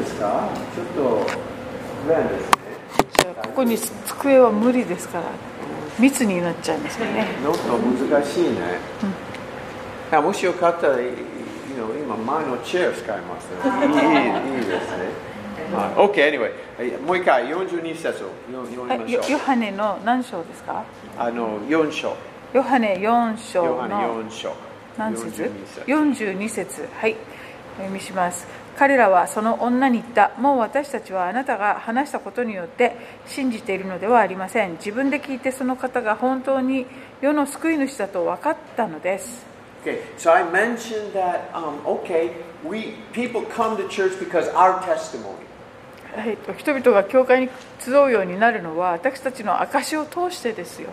ですか？ちょっと不安ですね。じゃあここに机は無理ですから密になっちゃいますよねノート難しいね。あもしよかったら、今前のチェア使います、いいいいですね。はい OK, anyway. はいもう一回、42節を読読みましょう。ヨハネの何章ですか？あの、4章。ヨハネ4章の4章。何節？42節 ?42 節はいお読みします彼らはその女に言った、もう私たちはあなたが話したことによって信じているのではありません。自分で聞いてその方が本当に世の救い主だと分かったのです。人々が教会に集うようになるのは私たちの証を通してですよ。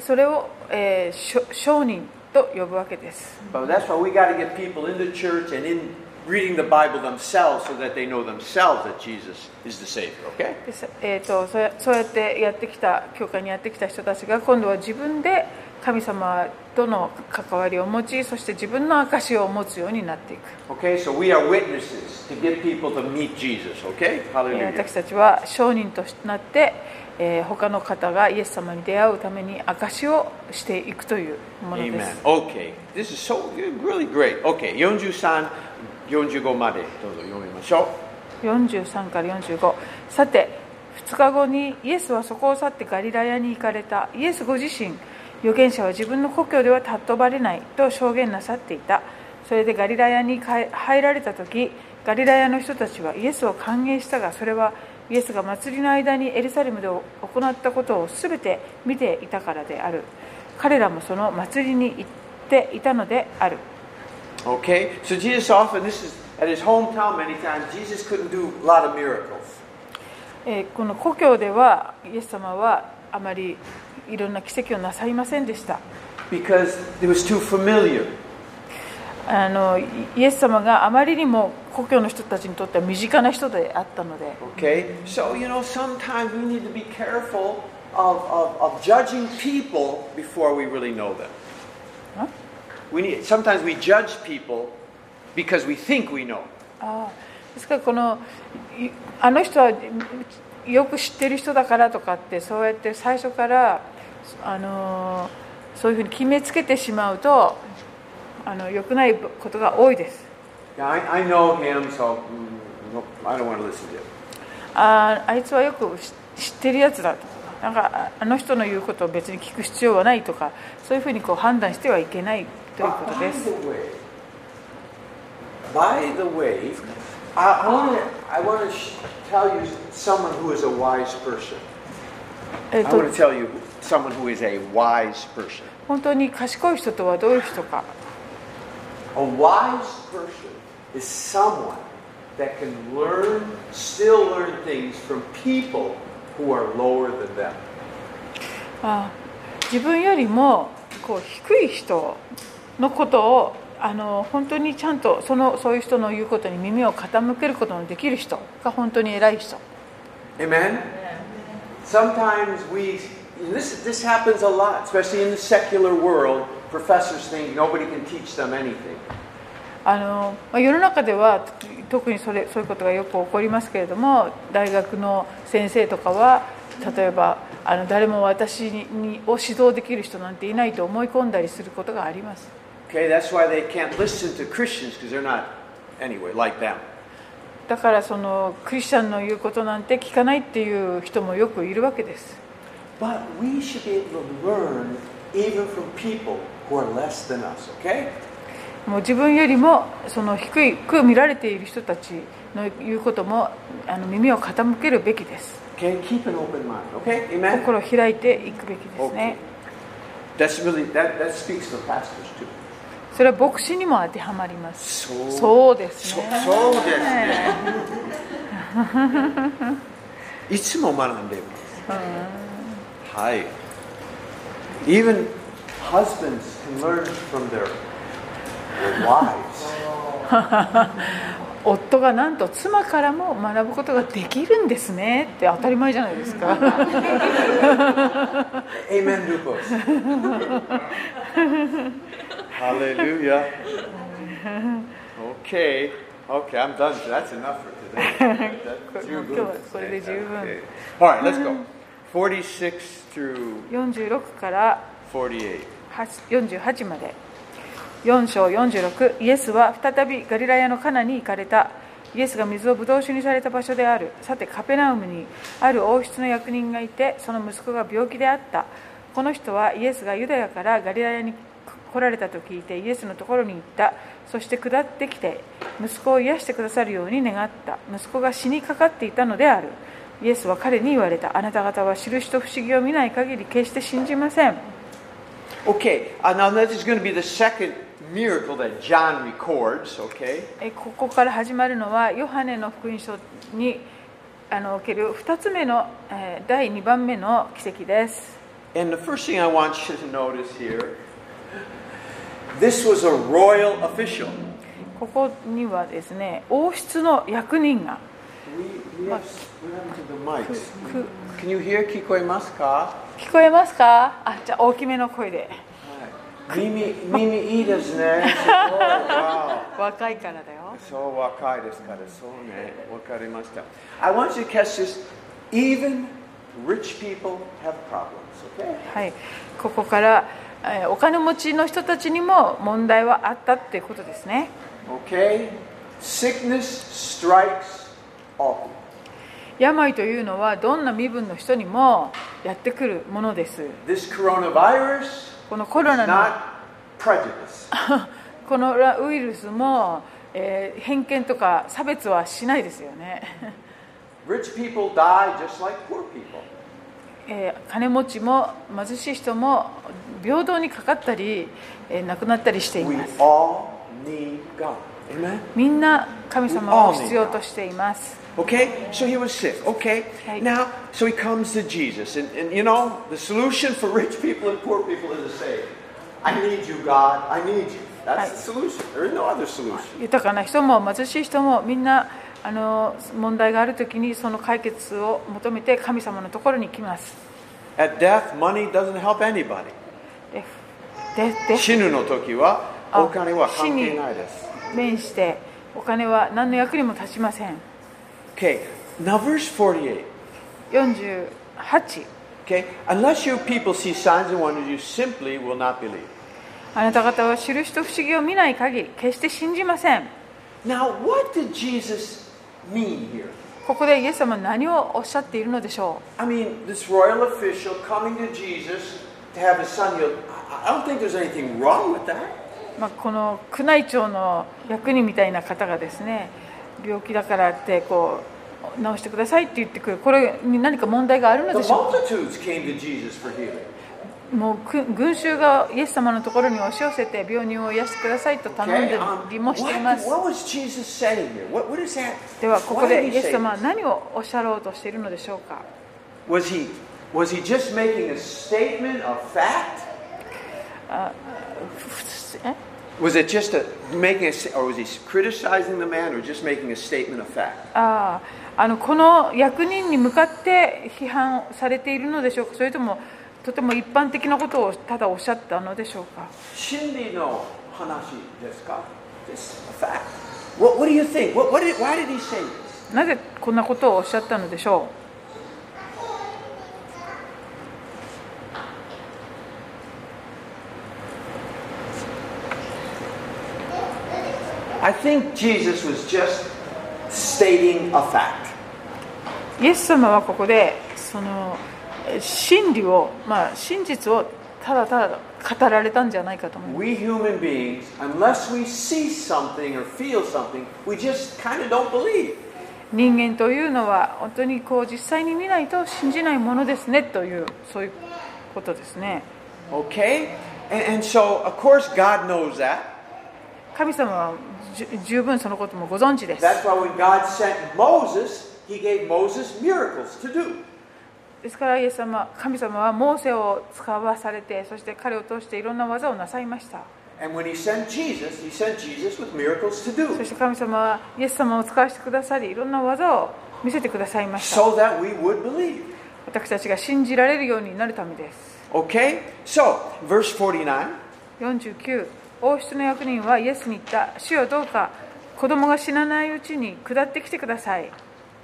それを、えー、証人。と呼ぶわけです But that's why we got to get people in the church and in reading the Bible themselves so that they know themselves that Jesus is the Savior, okay? えー、とそうやそうやってやってきた教会にやってきた人たちが今度は自分で神様との関わりを持ちそして自分の証を持つようになっていく、Okay, so we are witnesses to get people to meet Jesus, okay? えー Hallelujah. 私たちは証人となって、えー他の方がイエス様に出会うために証をしていくというもので Amen. す Okay, this is so really great. Okay, 43、45までどうぞ読みましょ43から45さて2日後にイエスはそこを去ってガリラヤに行かれた。イエスご自身預言者は自分の故郷では尊ばれないと証言なさっていた。それでガリラヤに帰入られた時ガリラヤの人たちはイエスを歓迎したがそれはイエスが祭りの間にエルサレムで行ったことを全て見ていたからである彼らもその祭りに行っていたのであるう。Okay, so Jesus often, this is at his hometown many times, Jesus couldn't do a lot of miracles. えーこの故郷ではイエス様はあまりいろんな奇跡をなさいませんでした because it was too familiar. あのイイエス様があまりにも故郷の人たちにとっては身近な人であったので Okay, so you know, sometimes we need to be careful of, of, of judging people before we really know them. We need, sometimes we judge people because we think we know. あーですからこのいあの人はよく知ってる人だからとかってそうやって最初からあのそういうふうに決めつけてしまうとあの良くないことが多いです。あ,いつはよく知ってるやつだとか,なんかあの人の言うことを別に聞く必要はないとかそういうふうにこう判断してはいけないということです。本当に賢い人とはどういう人か。A wise person is someone that can learn, still learn things from people who are lower than them. あ自分よりもこう低い人のことをあの本当にちゃんとそのそういう人の言うことに耳を傾けることのできる人が本当に偉い人 Amen? Sometimes we, this, this happens a lot, especially in the secular world. あのまあ、世の中では特にそ,れそういうことがよく起こりますけれども大学の先生とかは例えばあの誰も私ににを指導できる人なんていないと思い込んだりすることがあります。だからそのクリスチャンの言うことなんて聞かないっていう人もよくいるわけです。もう自分よりもその低く見られている人たちの言うこともあの耳を傾けるべきです Okay, keep an open mind, okay? Amen? 心を開いていくべきですね That's really, that, that speaks to pastors too. それは牧師にも当てはまりますそうそうですねそそうですね。いつも学んでいます。はい。Even husbands can learn from their, their wives. 夫がなんと妻からも学ぶことができるんですねって当たり前じゃないですか Amen, Lupus. Hallelujah. Okay, okay, I'm done. That's enough for today. That's もう今日はこれで十分 Okay. All right, let's go. 46 through 46から 48. 48まで。4章46イエスは再びガリラヤのカナに行かれた。イエスが水をブドウ酒にされた場所である。さてカペナウムにある王室の役人がいてその息子が病気であった。この人はイエスがユダヤからガリラヤに来られたと聞いてイエスのところに行った。そして下ってきて息子を癒してくださるように願った。息子が死にかかっていたのである。イエスは彼に言われた。あなた方は印と不思議を見ない限り決して信じません。ここから始まるのは、ヨハネの福音書にあのおける2つ目の、えー、第2番目の奇跡です。ここにはですね、王室の役人が。Can 聞こえますか？聞こえますか？じゃあ大きめの声で。耳,いいですね。若いからだよ。そう若いですから、そうね。わかりました。はい。ここから、えー、お金持ちの人たちにも問題はあったってことですね。OK sickness strikes often. 病というのはどんな身分の人にもやってくるものですこのコロナの. このウイルスも、えー偏見とか差別はしないですよね、Rich people die just like poor people. えー金持ちも貧しい人も平等にかかったり、えー亡くなったりしています? みんな神様を必要としています Okay, so he was sick. Okay, now, so he comes to Jesus. And, and you know, the solution for rich people and poor people is the same I need you, God. I need you. That's the solution. There is no other solution. 豊かな人も貧しい人もみんなあの問題があるときにその解決を求めて神様のところに来ます At death, money doesn't help anybody. 死ぬの時はあお金は関係ないです。面してお金は何の役にも立ちません Okay, now verse 48. 48 Okay, unless you people see signs and wonders, you simply will not believe. あなた方は印と不思議を見ない限り決して信じません Now, what did Jesus mean here? ここでイエス様は何をおっしゃっているのでしょ I mean, this royal official coming to Jesus to have his son healed. I don't think there's anything wrong with that. う、まあ、この宮内庁の役人みたいな方がですね病気だからってこう治してくださいって言ってくる。これに何か問題があるのでしょうか？もう群衆がイエス様のところに押し寄せて病人を癒してくださいと頼んでりもしています。ではここでイエス様は何をおっしゃろうとしているのでしょうか？え Was it just a making a, or was he criticizing the man, or just making a statement of fact? あああのこの役人に向かって批判されているのでしょうかそれともとても一般的なことをただおっしゃったのでしょうか真理の話ですか a fact. What, what do you think? What, what did, why did he say this? なぜこんなことをおっしゃったのでしょ I think Jesus was just stating a fact. うイエス様はここでそのえ真理を、まあ、真実をただただ語られたんじゃないかと思います We human beings, unless we see something or feel something, we just kind of don't believe. 人間というのは本当にこう実際に見ないと信じないものですねというそういうことですね Okay? And, and so, of course, God knows that. 神様はじゅ 十分そのこともご存知です。ですから、イエス様神様はモーセを使わされて、そして彼を通していろんな技をなさいました。そして神様はイエス様を使わせてくださり、いろんな技を見せてくださいました。私たちが信じられるようになるためです。49. 王室の役人はイエスに言った主よどうか子供が死なないうちに下ってきてください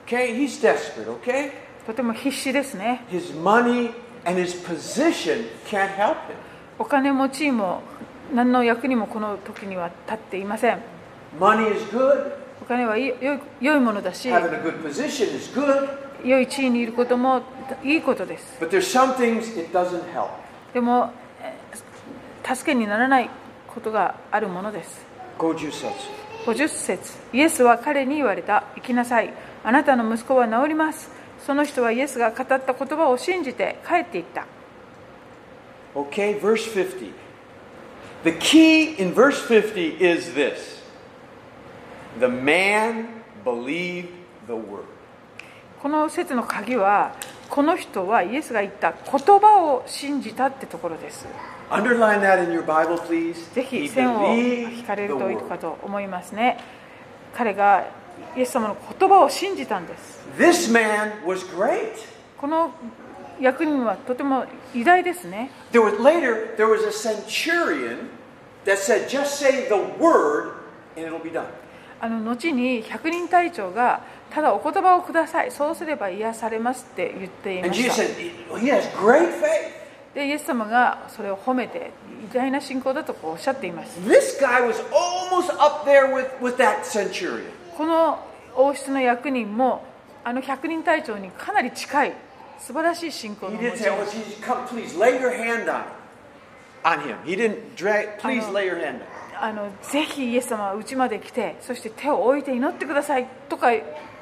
Okay? He's desperate, okay? とても必死ですね His money and his position can't help him. お金も地位も何の役にもこの時には立っていません Money is good, お金はいい良い良いものだし having a good position is good, 良い地位にいることもいいことです but there's some things it doesn't help. でもえー助けにならないことがあるものです。50節。50節。イエスは彼に言われた。行きなさい。あなたの息子は治ります。その人はイエスが語った言葉を信じて帰っていった。Okay, verse 50. The key in verse 50 is this. The man believed the word. この説の鍵は、この人はイエスが言った言葉を信じたってところです。ぜひ線を引かれるといいかと思いますね。彼がイエス様の言葉を信じたんです。この役人はとても偉大ですね。There あの後に百人隊長がただお言葉をくださいそうすれば癒されますって言っていました。で、イエス様がそれを褒めて、偉大な信仰だとおっしゃっています。この王室の役人も、あの百人隊長にかなり近い、素晴らしい信仰の持ちです。ぜひイエス様はうまで来て、そして手を置いて祈ってくださいとか。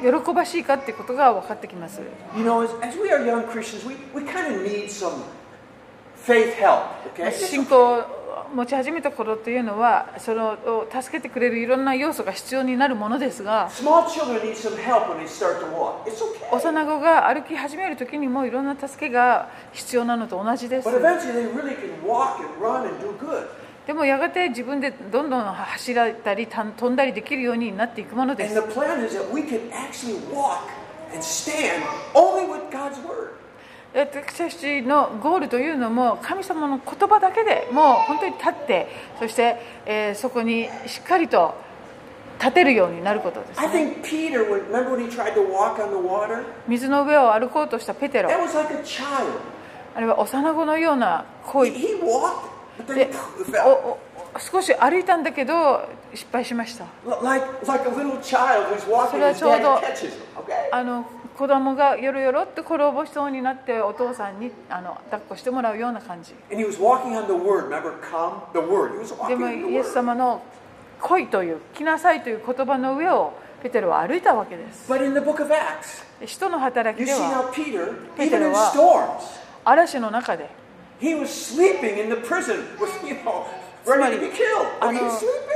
喜ばしいかってことが分かってきます。You 持ち始めた頃というのは、それ助けてくれるいろんな要素が必要になるものですが、幼子が歩き始めるときにもいろんな助けが必要なのと同じです。でもやがて自分でどんどん走られたり飛んだりできるようになっていくものです。私たちのゴールというのも神様の言葉だけでもう本当に立ってそしてそこにしっかりと立てるようになることです、水の上を歩こうとしたペテロ。あれは幼子のような恋。でおお少し歩いたんだけど失敗しました。それはちょうどあの子供がよろよろって転ぼしそうになってお父さんにあの抱っこしてもらうような感じ。でもイエス様の来いという来なさいという言葉の上をペテロは歩いたわけです。人の働きではペテロは嵐の中であの、ま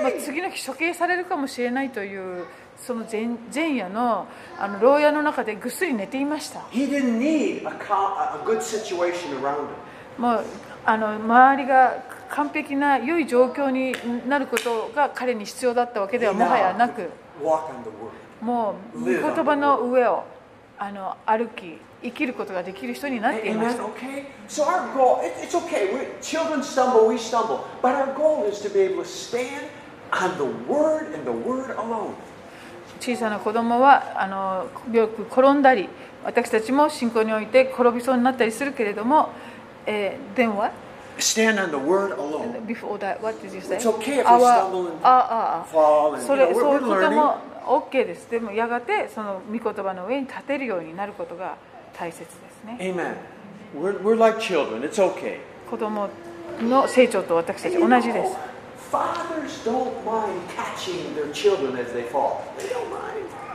あ、次の日処刑されるかもしれないというその前前夜のあの牢屋の中でぐっすり寝ていました。もうあの周りが完璧な良い状況になることが彼に必要だったわけではもはやなく、もう言葉の上を。あの歩き生きることができる人になっていまし.た Okay. So our goal, it, it's okay. we children stumble, we stumble, but our goal is to be able to stand on the word and the word alone. 小さな子供はあのよく転んだり私たちも信仰において転びそうになったりするけれども、えー、then what? Stand on the word alone. Before that, what did you say? It's okay if we stumble and fall and そ you know, れ we're, そういう we're こと learning. OK です。でもやがてその御言葉の上に立てるようになることが大切ですね。Amen. 子供の成長と私たち同じです。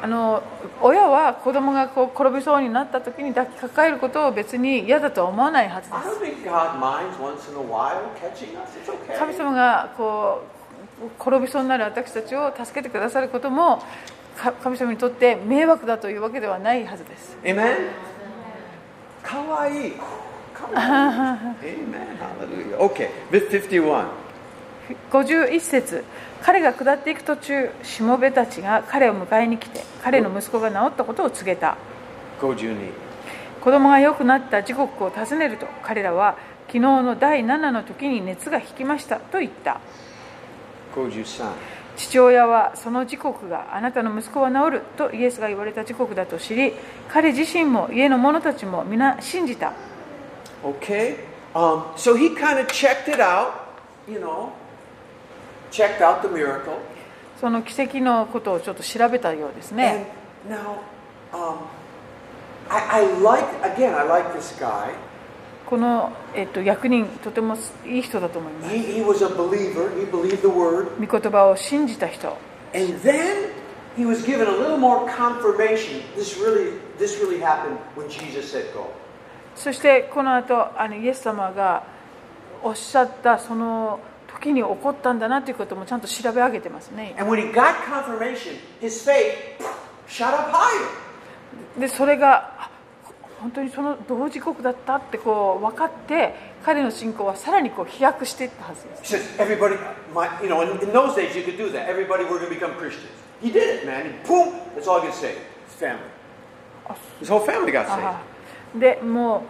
あの親は子供がこが転びそうになった時に抱きかかえることを別に嫌だとは思わないはずです。神様がこう転びそうになる私たちを助けてくださることもか神様にとって迷惑だというわけではないはずです?かわいい。かわいい。Amen. Hallelujah. Okay, verse 51. 51節彼が下っていく途中しもべたちが彼を迎えに来て彼の息子が治ったことを告げた 52. 子供が良くなった時刻を尋ねると彼らは昨日の第7の時に熱が引きましたと言った 53. 父親はその時刻があなたの息子は治るとイエスが言われた時刻だと知り彼自身も家の者たちも皆信じた Okay? Um, so he kind of checked it out, you know, checked out the miracle. その奇跡のことをちょっと調べたようですね And now, um, I, I like, again, I like this guy. この、えっと、役人、とてもいい人だと思います。み言葉を信じた人。そして、この後あのイエス様がおっしゃったその時に起こったんだなということもちゃんと調べ上げてますね。で、それが。本当にその同時刻だったってこう分かって彼の信仰はさらにこう飛躍していったはずです。でも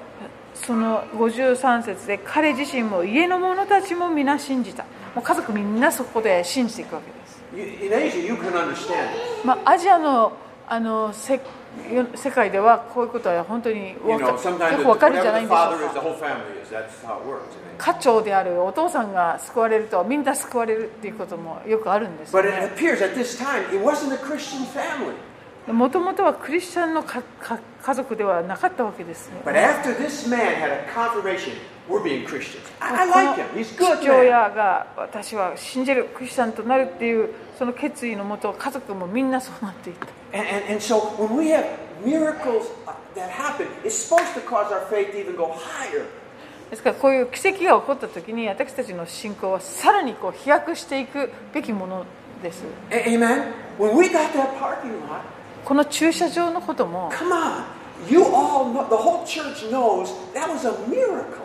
うその53節で彼自身も家の者たちも皆信じた。家族みんなそこで信じていくわけです。まあ、アジアの,あのせ世界ではこういうことは本当によく分かるんじゃないんですか家長であるお父さんが救われるとみんな救われるっていうこともよくあるんですもともとはクリスチャンの家族ではなかったわけですね。父親が私は信じるクリスチャンとなるっていうその決意のもと家族もみんなそうなっていた。ですからこういう奇跡が起こった時に私たちの信仰はさらにこう飛躍していくべきものです。この駐車場のことも、come on! You all, the whole church knows that was a miracle.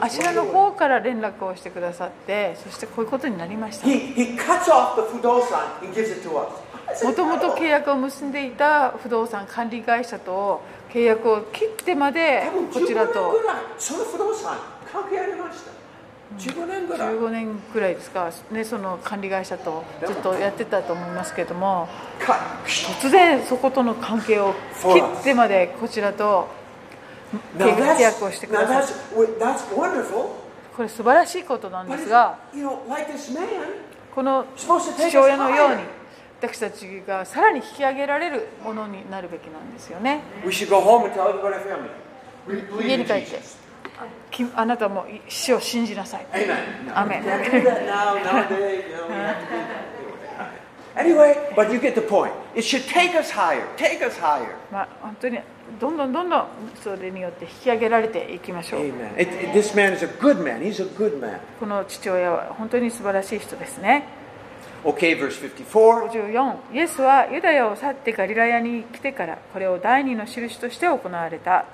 あ.ちらの方から連絡をしてくださってそしてこういうことになりました。もともと.契約を結んでいた不動産管理会社と契約を切ってまでこちら15年とその不動産関係ありました。15年ぐらい。15年くらいですか、ね、その管理会社とずっとやってたと思いますけどもか突然そことの関係を切ってまでこちらと契約をしてください。これ素晴らしいことなんですがこの父親のように私たちがさらに引き上げられるものになるべきなんですよね。あなたも死を信じなさい。まあ、本当にどんどんどんどんそれによって引き上げられていきましょう Amen. It, it- this man is a good man. He's a good man. この父親は本当に素晴らしい人ですね Okay, verse 54. 54イエスはユダヤを去ってガリラヤに来てからこれを第二の印として行われた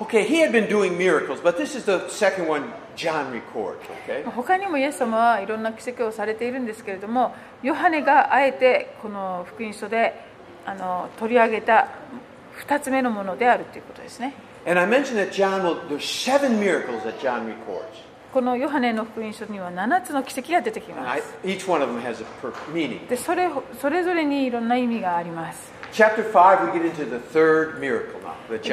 Okay, he had been doing miracles, but this is the second one John records. Okay, 他にもイエス様はいろんな奇跡をされているんですけれどもヨハネがあえてこの福音書であの取り上げた2つ目のものであるということですね。このヨハネの福音書には7つの奇跡が出てきます。でそれ、それぞれにいろんな意味があります。5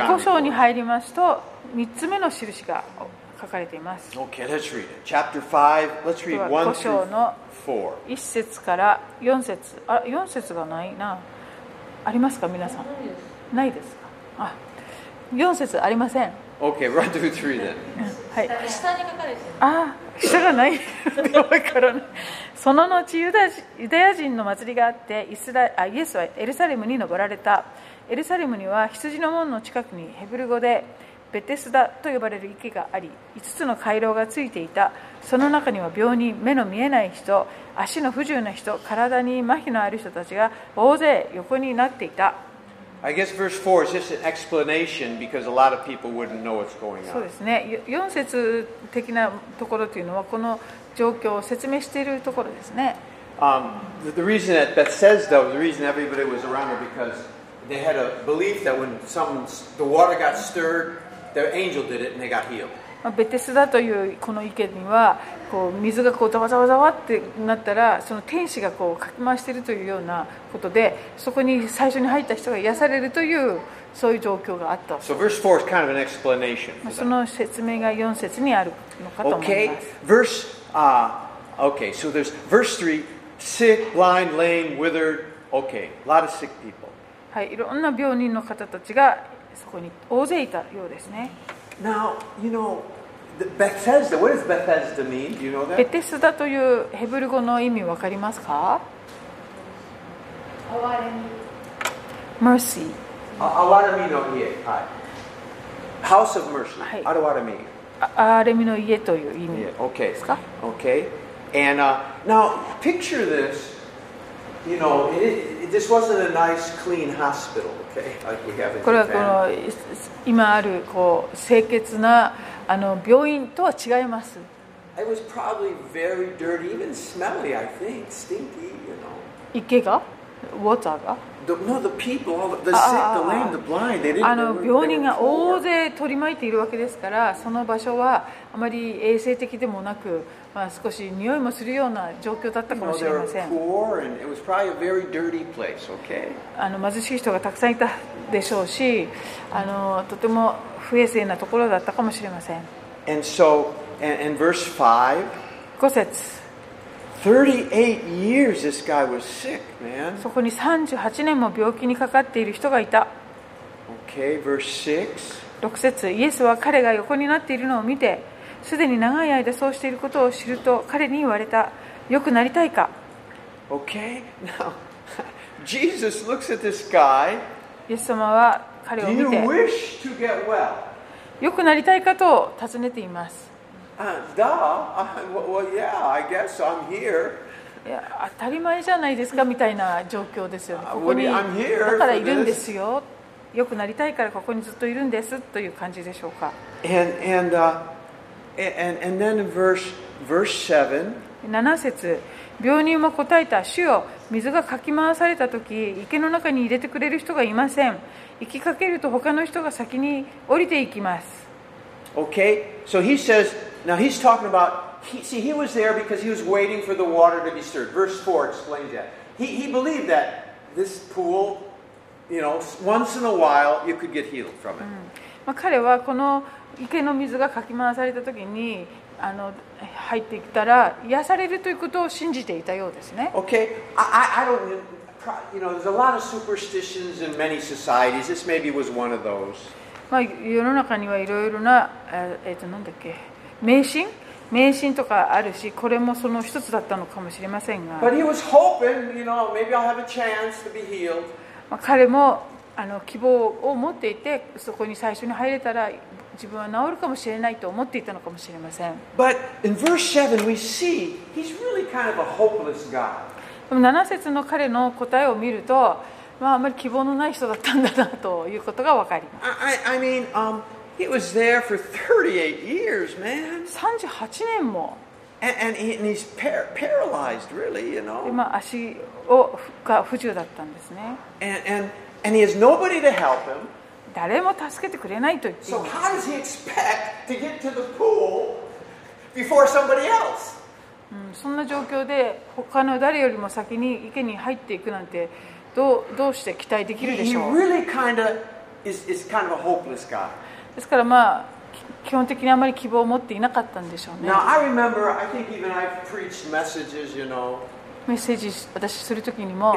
五章に入りますと、3つ目の印が書かれています。Okay, 章の1節から4節あ、4節がないな。ありますか、皆さん？ないですか？あ4節ありません。Okay, run through 3 then. はい。下に書かれてる。あ下がない。わからない。その後ユダユダヤ人の祭りがあってイスラあイエスはエルサレムに登られた。エルサレムには羊の門の近くにヘブル語でベテスダと呼ばれる池があり5つの回廊がついていた。その中には病人目の見えない人足の不自由な人体に麻痺のある人たちが大勢横になっていた I guess verse 4 is just an explanation because a lot of people wouldn't know what's going そう on. ですね4節的なところというのはこの状況を説明しているところですね Um, the, the reason that Bethesda, the reason everybody was around it, because they had a belief that when some the water got stirred, the angel did it and they got healed. まあベテスダというこの池にはこう水がこうざわざわざわってなったらその天使がこうかき回しているというようなことでそこに最初に入った人が癒されるというそういう状況があった So verse 4 is kind of そ.の説明が4節にあるのかと思い Okay, ます verse. Uh, okay, so there's verse three: sick, blind, lame, withered. Okay, a lot of sick people. はい、いろんな病人の方たちがそこに大勢いたようですね Now you know Bethesda. What does Bethesda mean? Do you know ベ that? テスダというヘブル語の意味分かりますか哀れみ ?mercy A lot of me know here. Hi. House of mercy. Hi. Arawatami. あ憐れみの家という意味 Yeah. Okay. ですか Okay. And uh, now picture this. You know, it, it, this wasn't a nice, clean hospital. これはこの今あるこう清潔なあの病院とは違います。池が、ウォーターが？あの病人が大勢取り巻いているわけですから、その場所はあまり衛生的でもなく、まあ、少し匂いもするような状況だったかもしれません。あの貧しい人がたくさんいたでしょうし、あのとても不衛生なところだったかもしれません。38 years this guy was sick, man. そこに38年も病気にかかっている人がいた Okay, verse 6. 6節イエスは彼が横になっているのを見てすでに長い間そうしていることを知ると彼に言われた良くなりたいか？Okay, now Jesus looks at this guy. イエス様は彼を見 you て wish to get well? 良くなりたいかと尋ねています Uh, duh. Uh, well, well, yeah, I guess I'm here. いや当たり前じゃないですかみたいな状況ですよねここにだからいるんですよ良くなりたいからここにずっといるんですという感じでしょうか And and uh, and and then in verse verse seven, 7節病人も答えた主よ水がかき回された時池の中に入れてくれる人がいません行きかけると他の人が先に降りていきます okay. So he says now he's talking about. He, see, he was there because he was waiting for the water to be stirred. Verse four explains that. He he believed that this pool, you know, once in a while you could get healed from it. まあ、彼はこの池の水がかき回された時にあの入ってきたら癒されるということを信じていたようですね Okay, I, I, I don't, pro- you know, there's a lot of superstitions in many societies. This maybe was one of those. まあ、世の中にはいろいろな、えーえーとなんだっけ 迷信？迷信とかあるしこれもその一つだったのかもしれませんが、But he was hoping, you know, maybe I'll have a chance to be healed. まあ、彼もあの希望を持っていてそこに最初に入れたら自分は治るかもしれないと思っていたのかもしれません But in verse 7, we see he's really kind of a hopeless guy. でも7節の彼の答えを見ると、まあ、あまり希望のない人だったんだなということが分かります I, I, I mean, um, he was there for 38 years, man. 38年も And, and, he, and he's par- paralyzed, really, you で、know. まあ、足をが不自由だったんですね And, and, and he has nobody to help him. 誰も助けてくれないと言ってい So ます how does he expect to get to the pool before somebody else? うんそんな状況で他の誰よりも先に池に入っていくなんてどうどうして期待できる He, で he しょう really kind of is, is kind of a hopeless guy. ですからまあ基本的にあまり希望を持っていなかったんでしょうね。メッセージ私する時にも、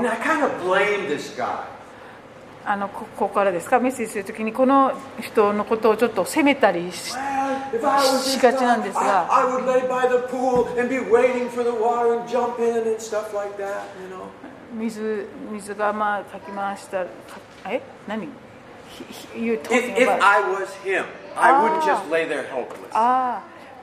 あのこ,こからですか、メッセージするときに、この人のことをちょっと責めたりし,がちなんですが、水,水がまあかき回した、かえ？何？you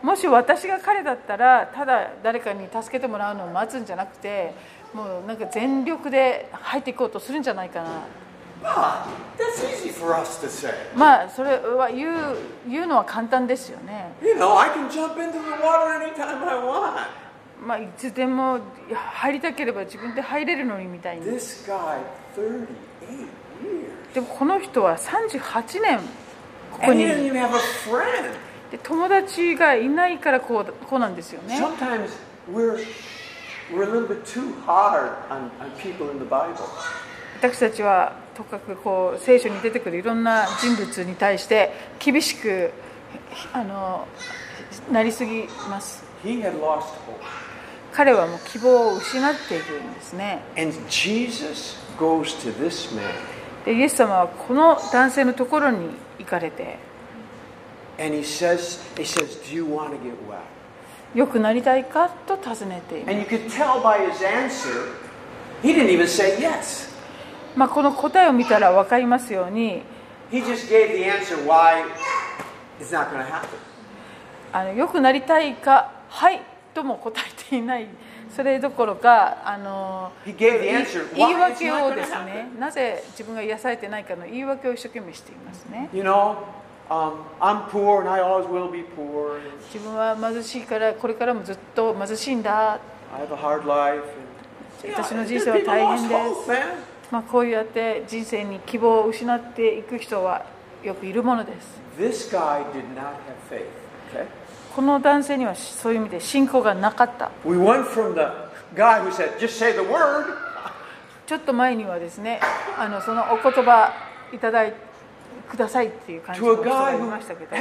もし私が彼だったらただ誰かに助けてもらうのを待つんじゃなくてもうなんか全力で入っていこうとするんじゃないかな。まあそれは言う,言うのは簡単ですよね。いつでも入りたければ自分で入れるのにみたいに。でもこの人は38年ここに友達がいないからこう,こうなんですよね。私たちはとかくこう聖書に出てくるいろんな人物に対して厳しくあのなりすぎます。彼はもう希望を失っているんですね。イエス様はこの男性のところに行かれてよくなりたいかと尋ねています。まあこの答えを見たら分かりますようにあのよくなりたいかはいとも答えていない。それどころか、あの言い訳をですね、なぜ自分が癒されてないかの言い訳を一生懸命していますね。自分は貧しいから、これからもずっと貧しいんだ。私の人生は大変です。まあこうやって人生に希望を失っていく人はよくいるものです。この男性にはそういう意味で信仰がなかった。ちょっと前にはですね、あのそのお言葉いただいくださいっていう感じの人がいましたけど、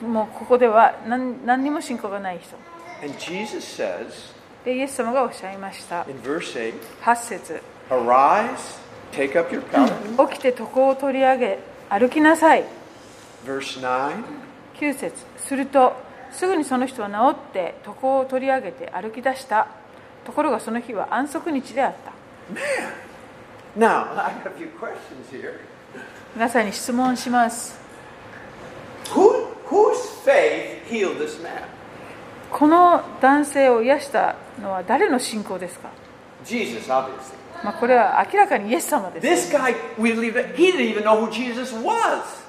もうここでは何,何にも信仰がない人。で、イエス様がおっしゃいました。8節。Arise, take up your 起きて床を取り上げ、歩きなさい。Verse 9. 9節するとすぐにその人は治って床を取り上げて歩き出したところがその日は安息日であった Now, I have a few questions here. 皆さんに質問します Who, whose faith healed this man? この男性を癒したのは誰の信仰ですか、Jesus, obviously. まあ、これは明らかにイエス様です、This guy, we believe that he didn't even know who Jesus was.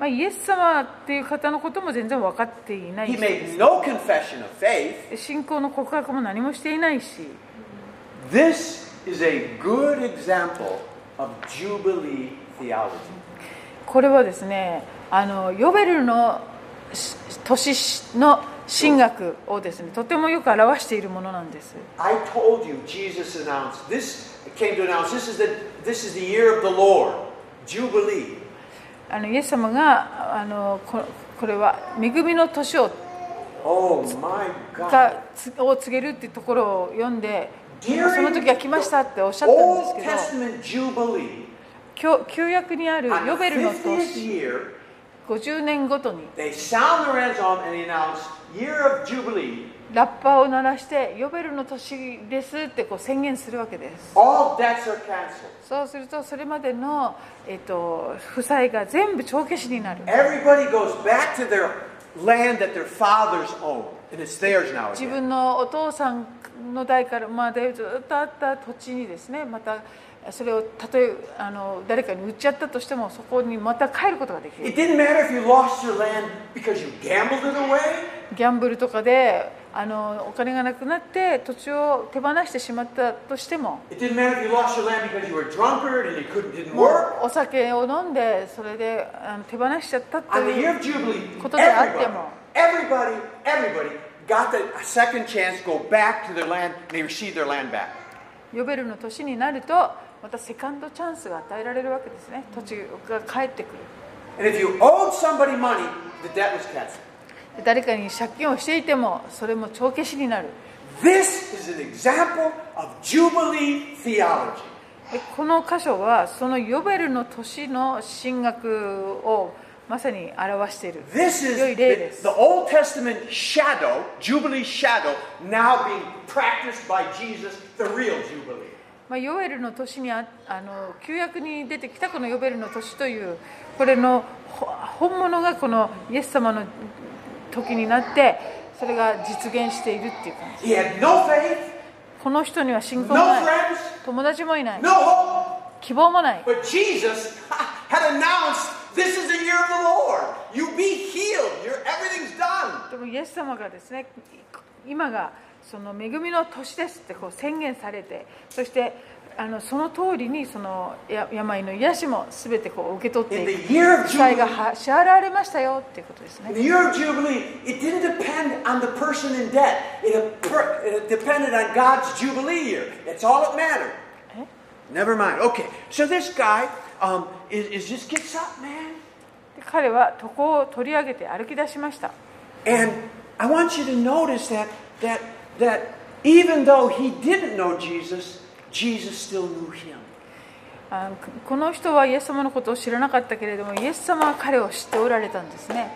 まあ、イエス様っていう方のことも全然分かっていない He し made no confession of faith. 信仰の告白も何もしていないし This is a good example of Jubilee theology. これはですねあのヨベルのし年の神学をですねとてもよく表しているものなんです I told you, Jesus announced this came to announce this is the this is the year of the Lord, Jubilee. あのイエス様があのこ,れは恵みの年を,、がつを告げるっていうところを読んで、その時は来ましたっておっしゃったんですけど、旧,旧約にあるヨベルの年、50年ごとに。ラッパーを鳴らして、ヨベルの年ですってこう宣言するわけです。そうすると、それまでの、えー、と負債が全部帳消しになる。自分のお父さんの代からまでずっとあった土地にですね、またそれをたとえあの誰かに売っちゃったとしても、そこにまた帰ることができる。ギャンブルとかであのお金がなくなって土地を手放してしまったとしても,お酒を飲んでそれであの手放しちゃったということであっても。ヨベルの年になるとまたセカンドチャンスが与えられるわけですね。土地が返ってくる。誰かに借金をしていてもそれも帳消しになる。この箇所はそのヨベルの年の進学をまさに表している。ヨベルの年にあの旧約に出てきたこのヨベルの年というこれの本物がこのイエス様の時になってそれが実現しているっていう感じ He had no faith, この人には信仰 no もない friends, 友達もいない no hope. 希望もない But Jesus had announced, "This is the year of the Lord. You be healed. Your everything's done." でもイエス様がですね今がその恵みの年ですってこう宣言されてそしてあのその通りにそのや病の癒しも全てこう受け取っていく負債が支払われましたよっていうことですね the year of Jubilee, it didn't depend on the person in debt. It, it depended on God's Jubilee year. That's all that mattered. Eh? Never mind. Okay, so this guy um, is, is just gets up, man. で彼は床を取り上げて歩き出しました And I want you to notice that that that even though he didn't know Jesus, この人はイエス様のことを知らなかったけれども、イエス様は彼を知っておられたんですね。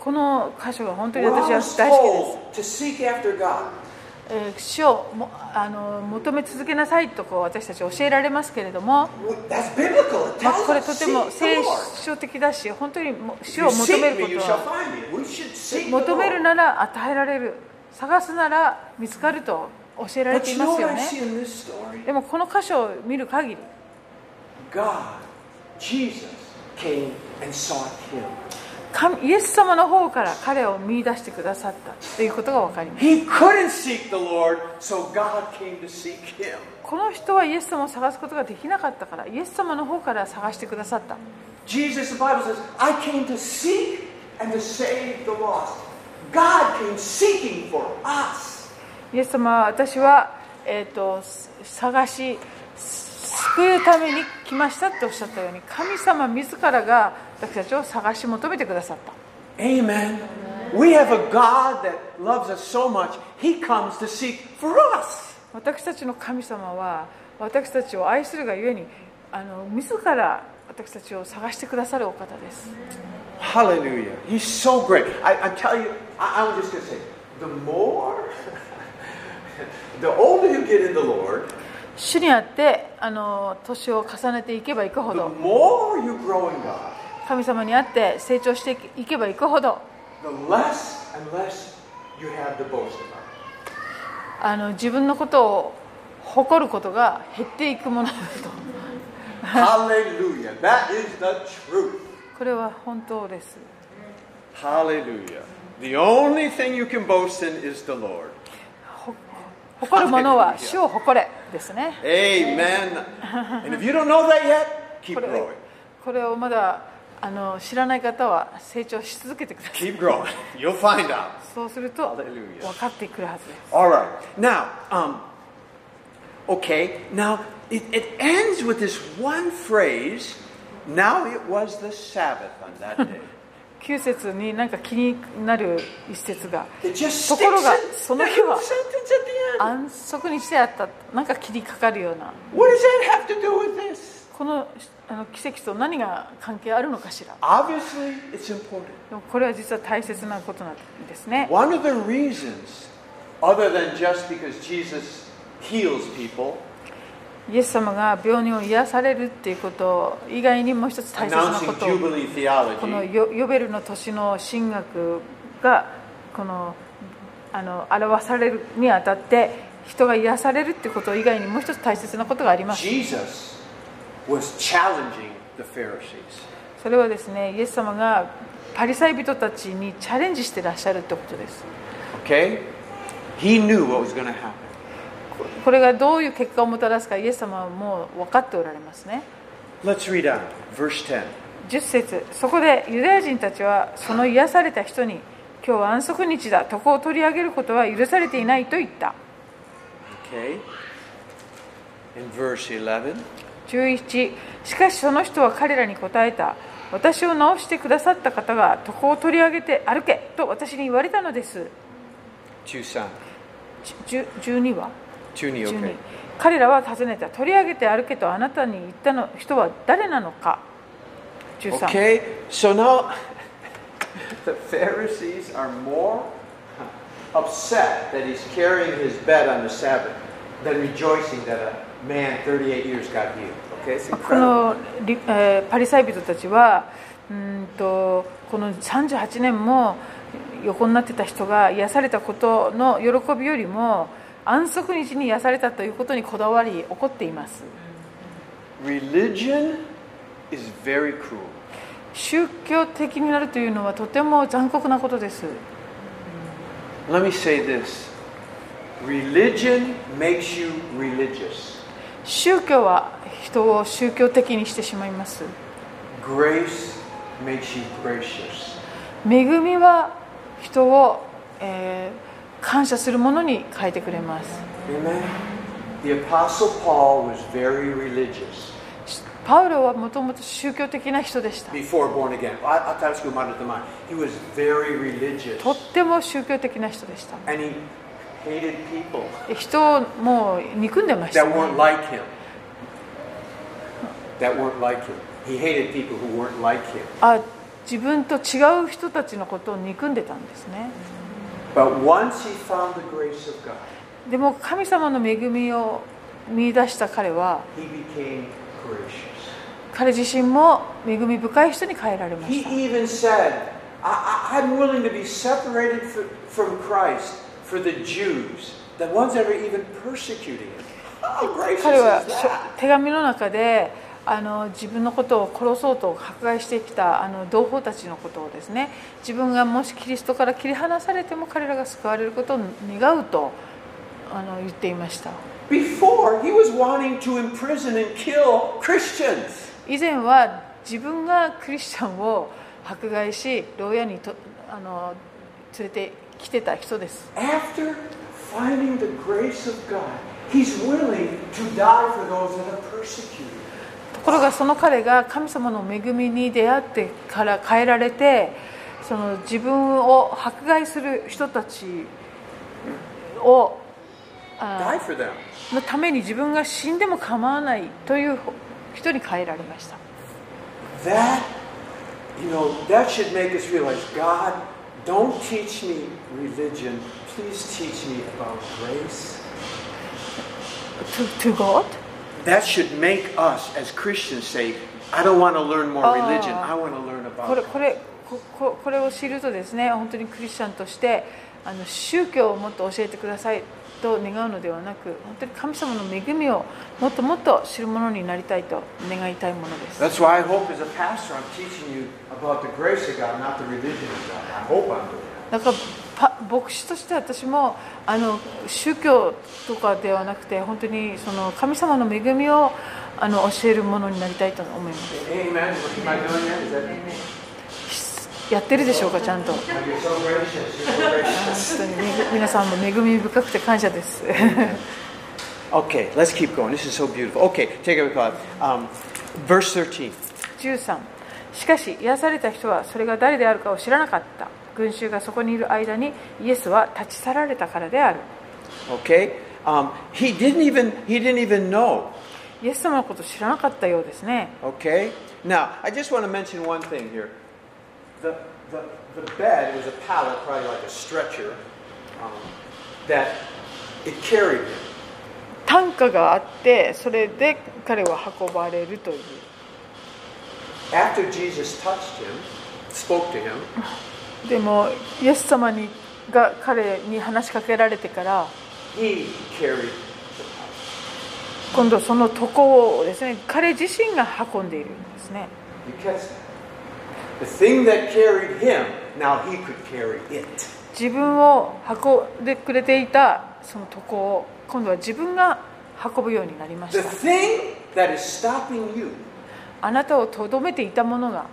この箇所は本当に私は大好きです。死をもあの求め続けなさいとこう私たち教えられますけれども、ま、これとても聖書的だし本当に死を求めること求めるなら与えられる。探すなら見つかると教えられていますよね。でもこの箇所を見る限り God, Jesus, came and sought him. イエス様の方から彼を見いだしてくださったということが分かります。この人はイエス様を探すことができなかったから、イエス様の方から探してくださった。イエス様は私は、えー、と探し、救うために来ましたっておっしゃったように神様自らが私たちを探し求めてくださった Amen. We have a God that loves us so much, He comes to seek for us. 私たちの神様は私たちを愛するがゆえにあの自ら私たちを探してくださるお方です Hallelujah. He's so great. I, I tell you, I, I'm just going to say, the more, the older you get in the Lord, 主にあってあの年を重ねていけばいくほど神様にあって成長していけばいくほどあの自分のことを誇ることが減っていくものだと That is これは本当です。ハレルヤ。The only thing you can boast in is the Lord. ほ誇るものは主を誇れですね Amen. and if you don't know that yet, keep これ growing. これをまだあの知らない方は成長し続けてください Keep growing. You'll find out. そうすると Hallelujah. 分かってくるはずです All right. Now, um, okay. Now it, it ends with this one phrase. Now it was the Sabbath on that day. 9節になんか気になる一節が。ところがその日は 安息にしてあった。なんか気にかかるような。この,あの奇跡と何が関係あるのかしら。これは実は大切なことなんですね。イエス様が病人を癒されるっていうこと以外にもう一つ大切なことこのヨヨベルの年の神学がこのあの表されるにあたって人が癒されるっていうこと以外にもう一つ大切なことがあります.それはですねイエス様がパリサイ人たちにチャレンジしてらっしゃるってことです Okay? He knew what was going to happen. これがどういう結果をもたらすかイエス様はもう分かっておられますね Let's read on. Verse 10. 10節そこでユダヤ人たちはその癒された人に今日は安息日だ床を取り上げることは許されていないと言った Okay? in verse 11. 11しかしその人は彼らに答えた私を治してくださった方が床を取り上げて歩けと私に言われたのです 13. じゅ12は？12, 12 okay. 彼らは尋ねた取り上げて歩けとあなたに言ったの人は誰なのか13 Okay, so now the Pharisees are more upset that he's carrying his bed on the Sabbath than rejoicing that a man 38 years got healed. Okay, it's こ incredible. のリ、えーパリサイ人たちはうーんとこの38年も横になってた人が癒されたことの喜びよりも安息日に癒されたということにこだわり怒っています。宗教的になるというのはとても残酷なことです。宗教は人を宗教的にしてしまいます。Grace makes you 恵みは人を、感謝するものに変えてくれます。パウロはもともと宗教的な人でした。とっても宗教的な人でした。人を憎んでました。自分と違う人たちのことを憎んでたんですね。でも神様の恵みを見出した彼は彼自身も恵み深い人に変えられました。彼は手紙の中であの自分のことを殺そうと迫害してきたあの同胞たちのことをですね自分がもしキリストから切り離されても彼らが救われることを願うとあの言っていました以前は自分がクリスチャンを迫害し牢屋にとあの連れてきてた人です。ところがその彼が神様の恵みに出会ってから変えられてその自分を迫害する人たちを Die あ for them. のために自分が死んでも構わないという人に変えられました That, you know, that should make us realize God, don't teach me religion. Please teach me about grace. to, to God That should make us as Christians say, I don't want to learn more Ah. religion. I want to learn これ about これこここれを知るとですね本当にクリスチャンとしてあの宗教をもっと教えてくださいと願うのではなく本当に神様の恵みをもっともっと知るものになりたいと願いたいものです That's why I hope as a pastor I'm teaching you about the grace of God, not the religion of God. I hope I'm doing that. 牧師として私もあの宗教とかではなくて本当にその神様の恵みをあの教えるものになりたいと思います。やってるでしょうかちゃんと。皆さんも恵み深くて感謝です。OK、しかし、癒された人はそれが誰であるかを知らなかった。群衆がそこにいる間にイエスは立ち去られたからである Okay, um, he didn't even he didn't even know. イエス様のことを知らなかったようですね Okay, now I just want to mention one thing here. The the the bed was a pallet, probably like a stretcher, um, that it carried him. 単価があってそれで彼は運ばれるという After Jesus touched him, spoke to him, でもイエス様にが彼に話しかけられてから今度その床をですね彼自身が運んでいるんですね。自分を運んでくれていたその床を今度は自分が運ぶようになりました。あなたをとどめていたものが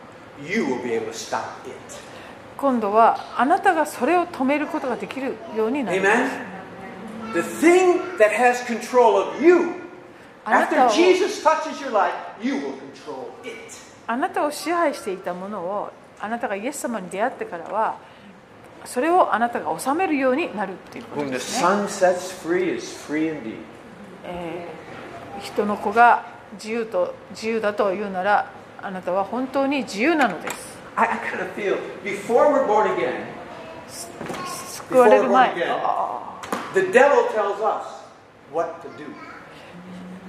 今度はあなたがそれを止めることができるようになります Amen? The thing that has control of you, あなた After を Jesus touches your life, you will control it. あなたを支配していたものをあなたがイエス様に出会ってからはそれをあなたが治めるようになるっていうことですね、Son sets free is free indeed. えー人の子が自由と自由だというならあなたは本当に自由なのです I, I kind of feel before we're born again, 救われる前 Before born again. あ the devil tells us what to do.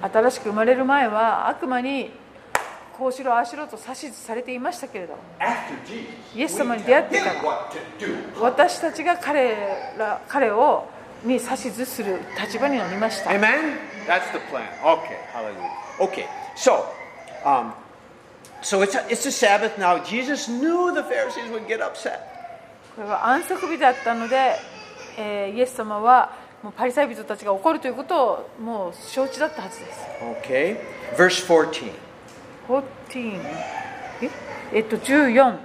ー新しく生まれる前は悪魔にこうしろああしろと指図されていましたけれど After Jesus, イエス we 様 tell に出会って him から what to do. 私たちが彼ら彼をに指図する立場になりました Amen? That's the plan. Okay, hallelujah. Okay, so, um, so it's a, it's a Sabbath now. Jesus knew the Pharisees would get upset. これは安息日だったので、えーイエス様はもうパリサイ人たちが怒るということをもう承知だったはずです。Okay, verse 14. 14え？えっと14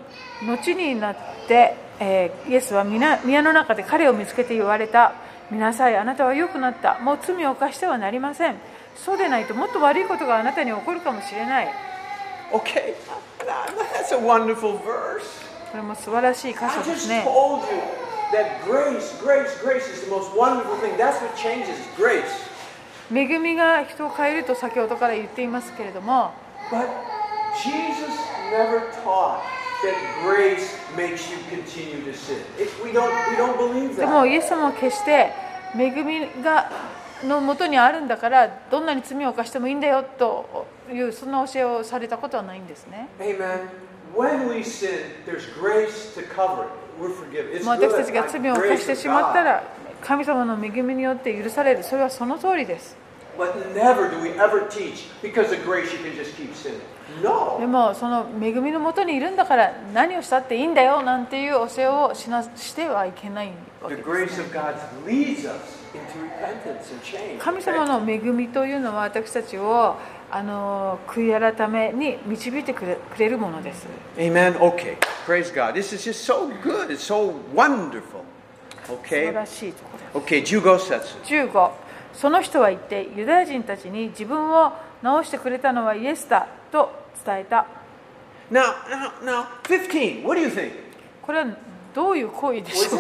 後になって、えーイエスは皆宮の中で彼を見つけて言われた。見なさいあなたは良くなった。もう罪を犯してはなりません。そうでないともっと悪いことがあなたに起こるかもしれない Okay, that's a wonderful verse. これも素晴らしい歌詞ですね。恵みが人を変えると先ほどから言っていますけれども、でも、イエス様は決して恵みがのもとにあるんだからどんなに罪を犯してもいいんだよというそんな教えをされたことはないんですね.私たちが罪を犯してしまったら神様の恵みによって許されるそれはその通りです.で.もその恵みのもとにいるんだから何をしたっていいんだよなんていう教えをしなしてはいけないわけです grace 神様の恵みというのは私たちをあの悔い改めに導いてくれ,るものです。Amen. その人は言ってユダヤ人たちに自分を直してくれたのはイエスだと伝えた。これはどういう行為でしょ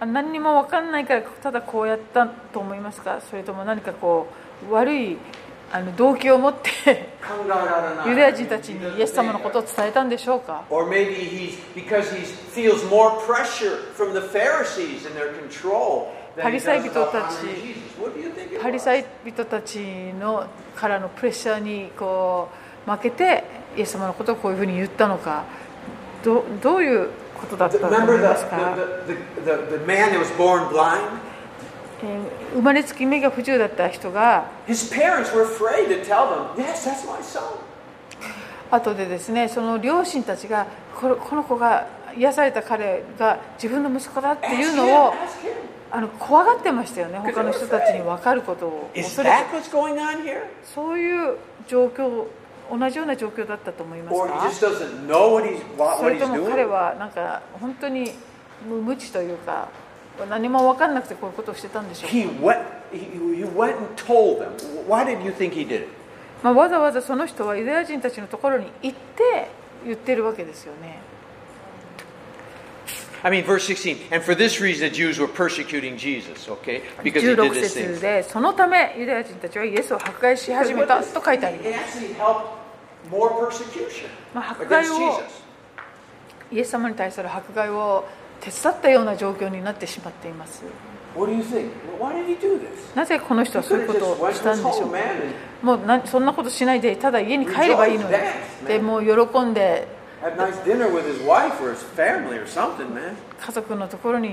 何にも分かんないからただこうやったと思いますか？それとも何かこう悪いあの動機を持ってユダヤ人たちにイエス様のことを伝えたんでしょうか？パリサイ人たち。パリサイ人たちのからのプレッシャーにこう負けてイエス様のことをこういうふうに言ったのか？ど,どういうことだったんですか？生まれつき目が不自由だった人が後でですねその両親たちがこの,この子が癒された彼が自分の息子だっていうのをあの怖がってましたよね他の人たちに分かることを恐れそういう状況。同じような状況だったと思います Or he か just doesn't know what he's, what, それ he's とも彼 doing? はなんか本当に無無知というか何も分かんなくてこういうことをしてたんでしょうか He went, he, he went and told them. Why did you think he did it? まあ、わざわざその人はユダヤ人たちのところに行って言ってるわけですよね I mean, verse 16, and for this reason the Jews were persecuting Jesus, okay? Because he 16 did this 節 thing. でそのためユダヤ人たちはイエスを迫害し始めたと書いてあり It ます actually helped ま、迫害をイエス様に対する迫害を手伝ったような状況になってしまっています。なぜこの人はそういうことをしたんでしょう。もうそんなことしないで、ただ家に帰ればいいのに。でもう喜んで、家族のところに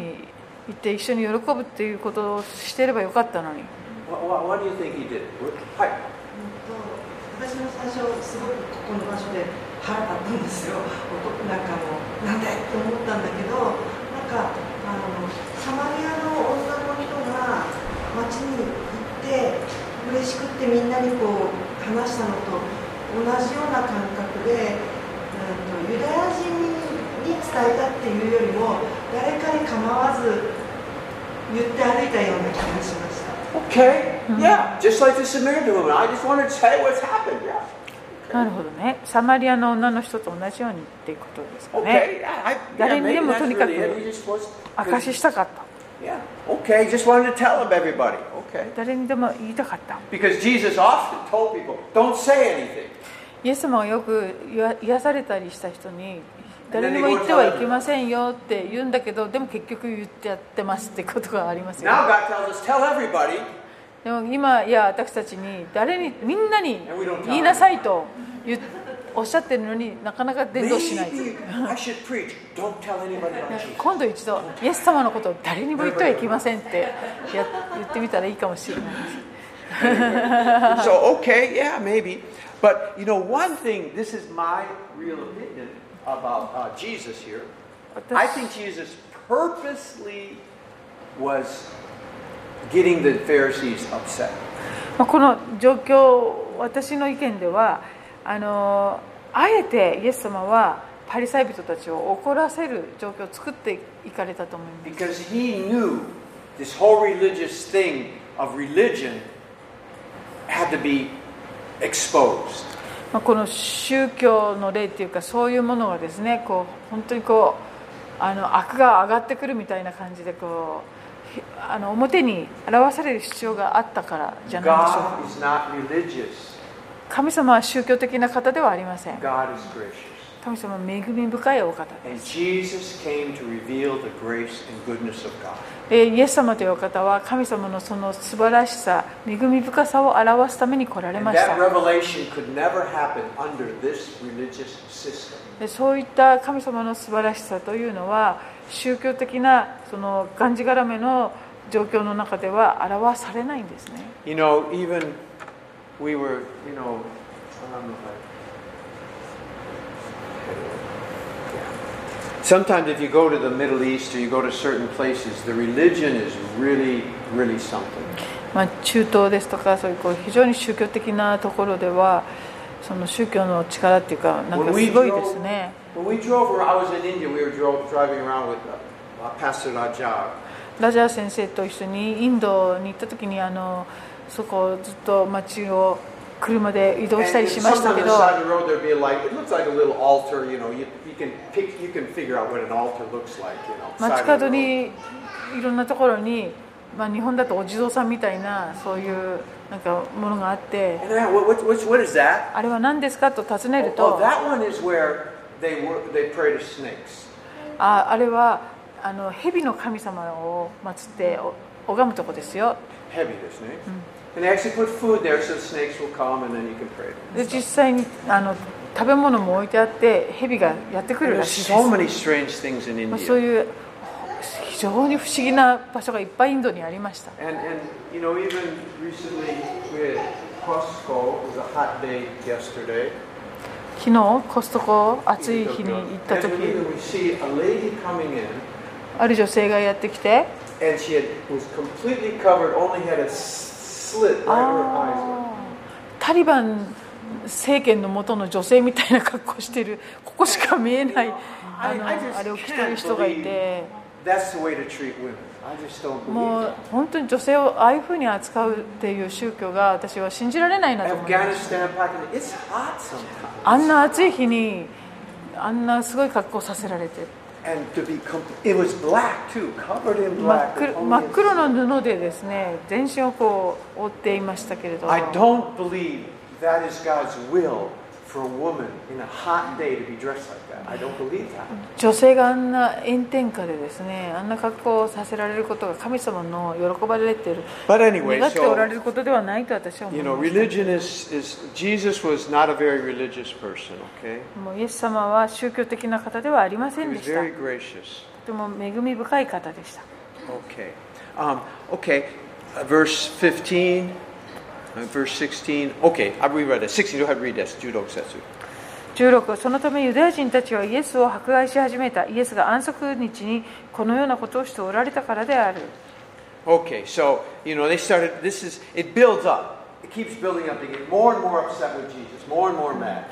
行って一緒に喜ぶっていうことをしていればよかったのに。はい。私も最初すごくここの場所で腹立ったんですよ。なんかもうなんだいって思ったんだけどなんかあのサマリアの女の人が町に行って嬉しくってみんなにこう話したのと同じような感覚で、うん、とユダヤ人に伝えたっていうよりも誰かに構わず言って歩いたような気がしました。Okay, yeah, just like the Samaritan woman. I just want to say what's happened. Yeah. なるほどねサマリアの女の人と同じようにっていうことですかね Okay, yeah, I, yeah, 誰にでもとにかく証ししたかった Yeah, okay, just wanted to tell him everybody. Okay. 誰にでも言いたかった Because Jesus often told people, don't say anything. イエス様はよく癒癒されたりした人に誰にも言ってはいけませんよって言うんだけどでも結局言ってやってますってことがありますよ。Everybody. でも今いや私たちに誰にみんなに言いなさいと言うおっしゃってるのになかなか伝道しない.今度一度イエス様のことを誰にも言ってはいけませんってや言ってみたらいいかもしれないです。So, okay, yeah, maybe. But, you know, one thing, this is my real opinion about uh, Jesus here. I think Jesus purposely was getting the Pharisees upset. まあこの状況私の意見ではあのあえてイエス様はパリサイ人たちを怒らせる状況を作っていかれたと思います Because he knew this whole religious thing of religion had to be exposed. まあこの宗教の例っていうかそういうものがですねこう本当にこうあの悪が上がってくるみたいな感じでこうひあの表に表される必要があったからじゃないでしょうか.神様は宗教的な方ではありません.神様は恵み深いお方で And イエス様という方は神様のその素晴らしさ、恵み深さを表すために来られました。そういった神様の素晴らしさというのは、宗教的なそのがんじがらめの状況の中では表されないんですね。Sometimes if you go to the Middle East or you go to certain places, the religion is really, really something. まあ、中東ですとかそういうこう非常に宗教的なところではその宗教の力っていうかなんかすごいですね when we drove around, I was in India, we were driving around with uh, uh, Pastor Rajab. ラジャー先生と一緒にインドに行った時にあのそこをずっと街を車で移動 And したりしましたけど the side 街角にいろんなところに、まあ、日本だとお地蔵さんみたいなそういうなんかものがあってあれは何ですかと尋ねるとあ,あれはあの蛇の神様を祀って拝むとこですよ。で、実際にあの食べ物も置いてあって、蛇がやってくるらしいです、まあ、そういう非常に不思議な場所がいっぱいインドにありました。昨日、コストコ、暑い日に行った時ある女性がやってきて、タリバン。政権の元の女性みたいな格好してる。ここしか見えない。あ,のあれを着てる人がいて。もう本当に女性をああいうふうに扱うっていう宗教が私は信じられないなと思あんな暑い日にあんなすごい格好させられて。真っ,黒真っ黒の布でですね全身をこう覆っていましたけれども。that is God's will for a woman in a hot day to be dressed like that. I don't believe that. 女性があんな炎天下でですね、あんな格好をさせられることが神様の喜ばれている。But anyway, 願っておられることではないと私は思い You know, religion is, is Jesus was not a very religious person, okay? もうイエス様は宗教的な方ではありませんでした。He was very gracious. とても恵み深い方でした。Okay. Um, okay. Verse 15. Verse 16. Okay, I reread it. 16, go ahead read this. Judo setsu. 16そのためユダヤ人たちはイエスを迫害し始めたイエスが安息日にこのようなことをしておられたからである Okay, so, you know, they started, this is, it builds up. It keeps building up. They get more and more upset with Jesus, more and more mad.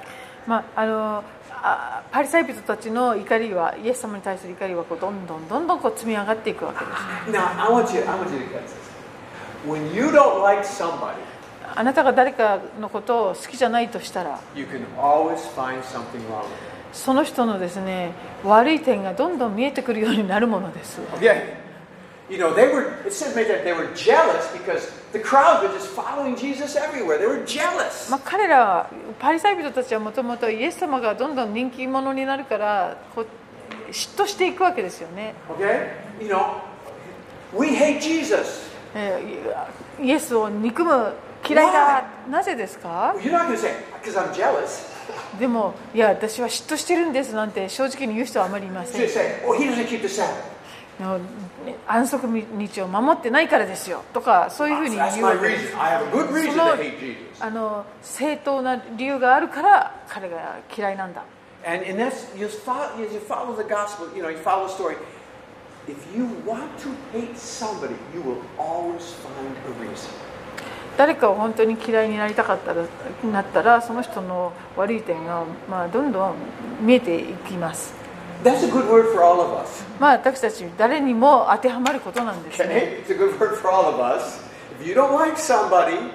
まあ、あのあパリサイ人たちの怒りはイエス様に対する怒りはこうどんどんどんどんこう積み上がっていくわけです Now, I want you, I want you to catch this. When you don't like somebody, あなたが誰かのことを好きじゃないとしたらその人のですね悪い点がどんどん見えてくるようになるものです。彼らはパリサイ人たちはもともとイエス様がどんどん人気者になるから嫉妬していくわけですよね。イエスを憎む嫌いだ。なぜですか？でも、いや、私は嫉妬してるんですなんて正直に言う人はあまりいません。の安息日を守ってないからですよ。とかそういうふうに言うその,あの正当な理由があるから彼が嫌いなんだ。誰かを本当に嫌いになりたかったらなったらその人の悪い点が、まあ、どんどん見えていきます。まあ私たち誰にも当てはまることなんですね。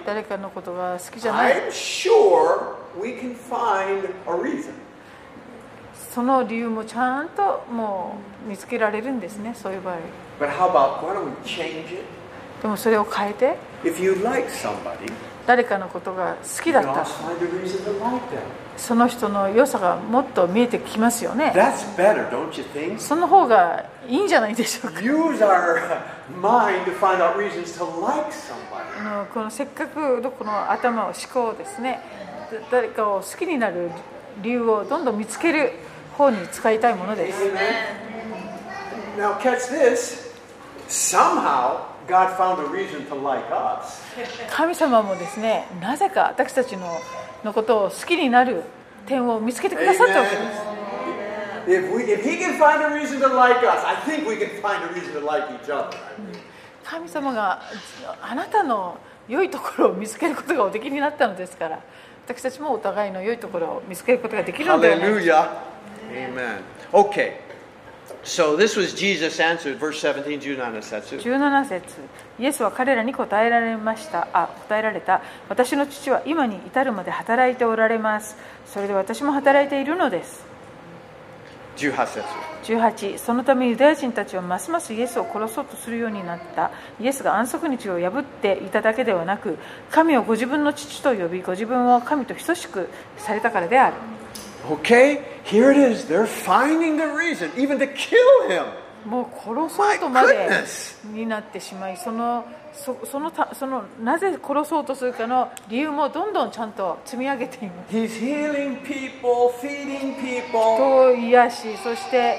誰かのことが好きじゃない。I'm、その理由もちゃんともう見つけられるんですねそういう場合。でもそれを変えて誰かのことが好きだった。その人の良さがもっと見えてきますよね。その方がいいんじゃないでしょうか。このせっかくどこの頭を思考ですね誰かを好きになる理由をどんどん見つける方に使いたいものです。神様もですねなぜか私たちの,のことを好きになる点を見つけてくださったわけです。神様があなたの良いところを見つけることがおできになったのですから私たちもお互いの良いところを見つけることができるのででし。So this was Jesus' answer, verse 17, 17節。17節。イエスは彼らに答えられました。あ答えられた。私の父は今に至るまで働いておられます。それで私も働いているのです。18節。18そのためユダヤ人たちはますますイエスを殺そうとするようになった。イエスが安息日を破っていただけではなく神をご自分の父と呼びご自分を神と等しくされたからである Okay, here it is. They're finding the reason, even to kill him. もう殺そうとまで.になってしまいそのそそのたそのなぜ殺そうとするかの理由もどんどんちゃんと積み上げています He's healing people, feeding people, 人を癒しそして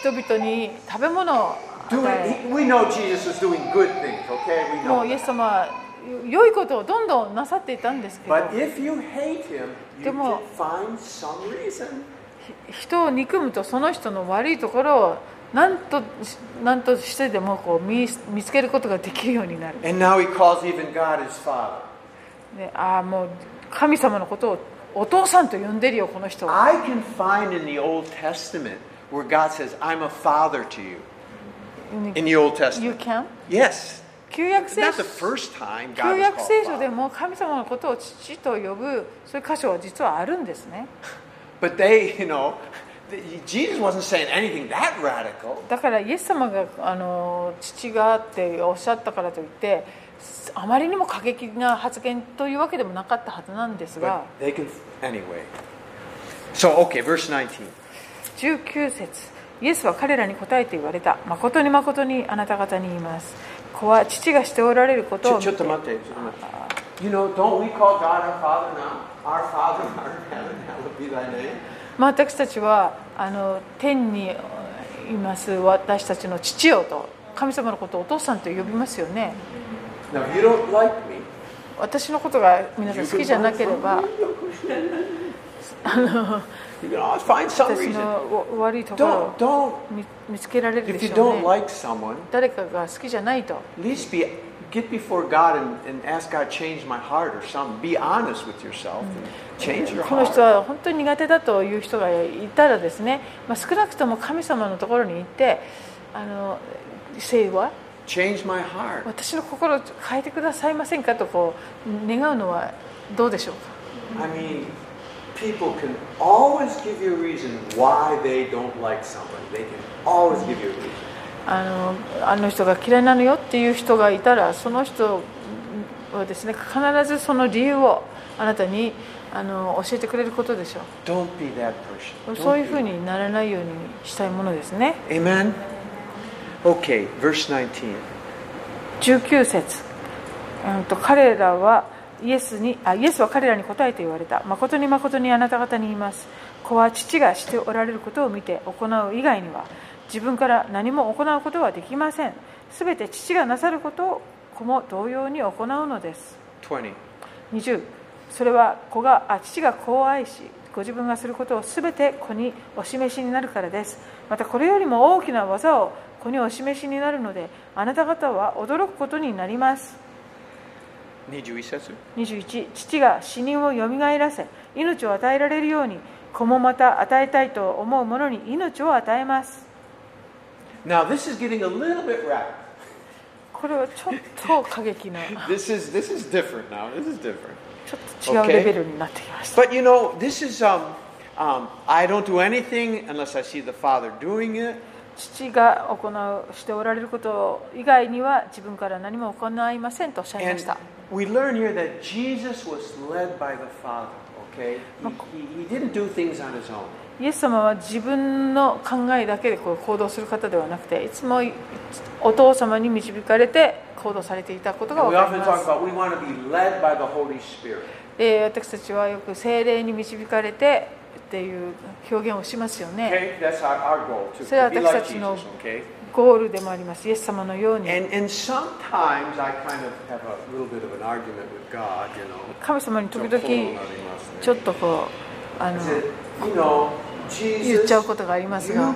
人々に食べ物を与 doing. え he- we know Jesus was doing good things. Okay, we も know. うイエ.ス様は良いことをどんどんなさっていたんですけど。Him, でも、人を憎むとその人の悪いところを何と,な何としてでもこう見,見つけることができるようになる。ああ、もう神様のことをお父さんと呼んでるよ、この人は。I can find in the Old Testament where God says, I'm a father to you. In the Old Testament. You can? Yes. 旧約聖書で.も神様のことを父と呼ぶそういう箇所は実はあるんですね But they, you know, the- Jesus wasn't saying anything that radical. だからイエス様があの父がっておっしゃったからといってあまりにも過激な発言というわけでもなかったはずなんですが But they can, anyway. So, okay, verse 19. 19節イエスは彼らに答えて言われた誠に誠にあなた方に言います子は父がしておられることを見て You know, don't we call God our Father now? Our Father, our in heaven, hallowed be thy name. まあ、私たちはあの天にいます私たちの父よと神様のことをお父さんと呼びますよね Now, if you don't like me, 私のことが皆さん好きじゃなければ find some 私.の悪いところを.見見つけられるで If you しょう don't ね like someone, 誰かが好きじゃないと at least be, get before God and, and ask God change my heart or something. Be honest with yourself and change your この人 heart. は本当に苦手だという人がいたらですね、まあ、少なくとも神様のところに行ってあの「Say what? Change my heart. 私の心を変えてくださいませんか?」とこう願うのはどうでしょうか I mean, people can always give you a reason why they don't like somebody. They can always give you a reason. あのあの人が嫌いなのよっていう人がいたらその人はですね必ずその理由をあなたにあの教えてくれることでしょ Don't be that person. そういうふうにならないようにしたいものですね Amen. Okay, verse 19. 19節、うん、と彼らはイエスにあイエスは彼らに答えて言われた。誠に誠にあなた方に言います。子は父がしておられることを見て行う以外には自分から何も行うことはできません。すべて父がなさることを子も同様に行うのです。20. 20それは子があ父が子を愛しご自分がすることをすべて子にお示しになるからです。またこれよりも大きな技を子にお示しになるのであなた方は驚くことになります21節21父が死人をよみがえらせ命を与えられるように子もまた与えたいと思う者に命を与えます Now this is getting a little bit rapid. これはちょっと過激な This is this is different now. This is different. ちょっと違うレベルになってきました But you know, this is um, um, I don't do anything unless I see the Father doing it. 父が行うしておられること以外には自分から何も行いませんとおっしゃいま And したイエス様は自分の考えだけで行動する方ではなくていつもお父様に導かれて行動されていたことが分かりす。私たちはよく精霊に導かれてっていう表現をしますよね。それは私たちのコールでもあります、イエス様のように。神様に時々、ちょっとこう、あの言っちゃうことがありますが、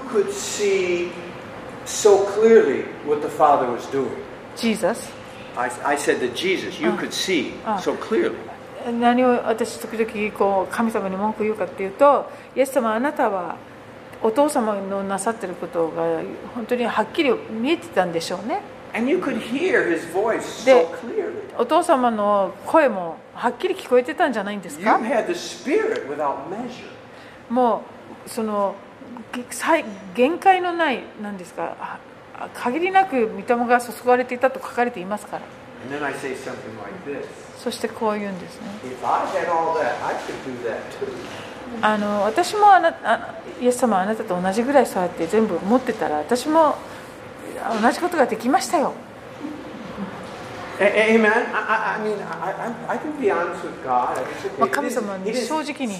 何を私時々こう神様に文句言うかっていうと、イエス様あなたは。お父様のなさってることが本当にはっきり見えてたんでしょうね.お父様の声もはっきり聞こえてたんじゃないんですか？もうその限界のない何ですか限りなく御霊が注がれていたと書かれていますから。Like そしてこう言うんですねあの私もあなあイエス様あなたと同じぐらいそうやって全部持ってたら私も同じことができましたよ。神様に正直に。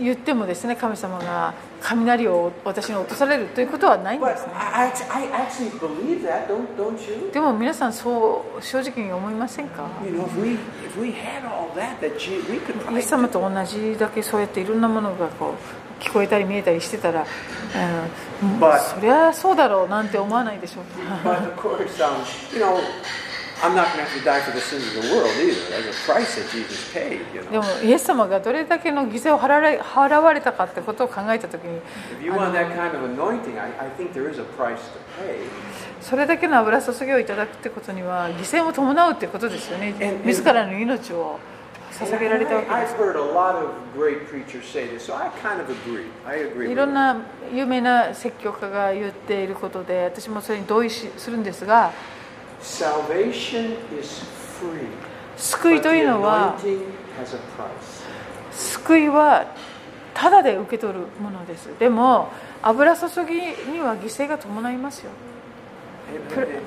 言ってもですね神様が雷を私に落とされるということはないんですね?でも皆さんそう正直に思いませんか？ス様と同じだけそうやっていろんなものがこう聞こえたり見えたりしてたら、うん、そりゃそうだろうなんて思わないでしょう But でも、イエス様がどれだけの犠牲を払,られ払われたかってことを考えたときに、それだけの油注ぎをいただくってことには、犠牲を伴うってことですよね、自らの命を捧げられたわけです。いろんな有名な説教家が言っていることで、私もそれに同意するんですが、救いというのは救いはただで受け取るものです。でも油注ぎには犠牲が伴いますよ。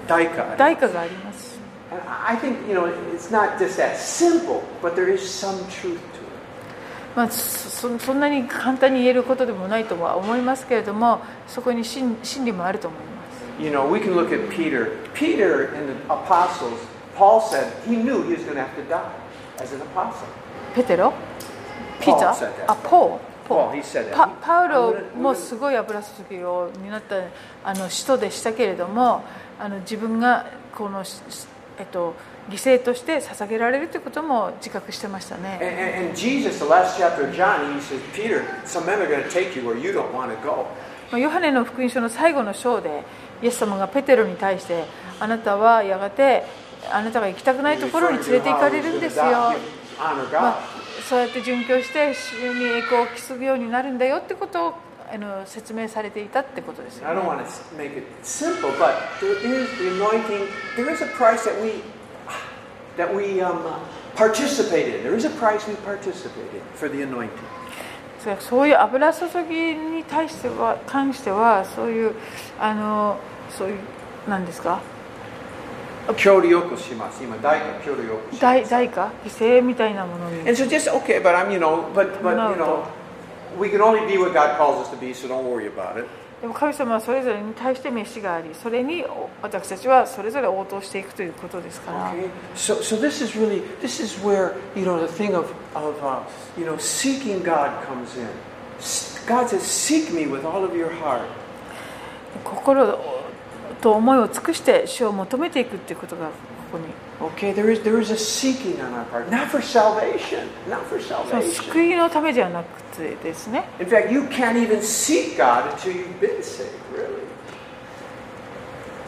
代価,があります。I あ、そ,んなに簡単に言えることでもないとは思いますけれども、そこに真,真理もあると思います。You know, we can look at Peter. Peter and the apostles, Paul said he knew he was going to have to die as an apostle. ペテロピータ Paul said that. ーあポーポ Paul, ー he said that. パパウロもすごい油注ぎを担ったあの使徒でしたけれどもあの自分がこの、えっと、犠牲として捧げられるということも自覚してましたね。And, and, and Jesus, the last chapter of John, he says, Peter, some men are going to take you where you don't want to go. まあヨハネの福音書の最後の章でイエス様がペテロに対してあなたはやがてあなたが行きたくないところに連れて行かれるんですよ、そうやって殉教して主に栄光を期すようになるんだよってことをあの説明されていたってことですよね。そういう油注ぎに対しては関してはそういうあの。そういうなんですか協力します。今代価協力します。代代価犠牲みたいなものに And so just okay, but I'm you know, but but you know, we can only be what God calls us to be, so don't worry about it. でも神様はそれぞれに対して召しがありそれに私たちはそれぞれ応答していくということですから、Okay, so so this is really this is where you know the thing of of uh, you know seeking God comes in. God says, "Seek me with all of your heart." 心と思いを尽くして主を求めていくっていうことがここに Okay, there is there is a seeking on our part, not for salvation, not for salvation. 救いのためではなくてですね In fact, you can't even seek God until you've been saved. Really,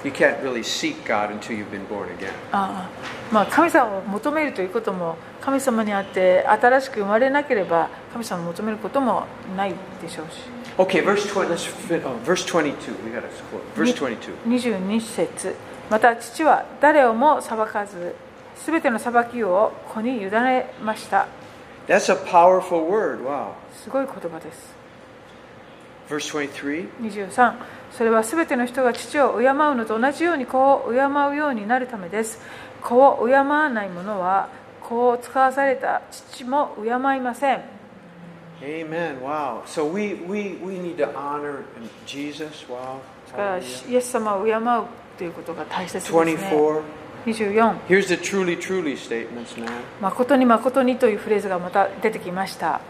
you can't really seek God until you've been born again. ああまあ神様を求めるということも神様にあって新しく生まれなければ神様を求めることもないでしょうし Okay, verse 20, let's fit, oh, verse 22. We gotta score. Verse 22. 節また父は誰をも裁かず、すべての裁きを子に委ねました。すごい言葉です。Verse 23. それはすべての人が父を敬うのと同じように子を敬うようになるためです。子を敬わない者は子を使わされた父も敬いません。Amen. Wow. So we we we need to honor Jesus. Wow. だから Hallelujah. イエス様を敬うということが大切ですね 24. 24 Here's the truly, truly statements now. 誠に誠にというフレーズがまた出てきました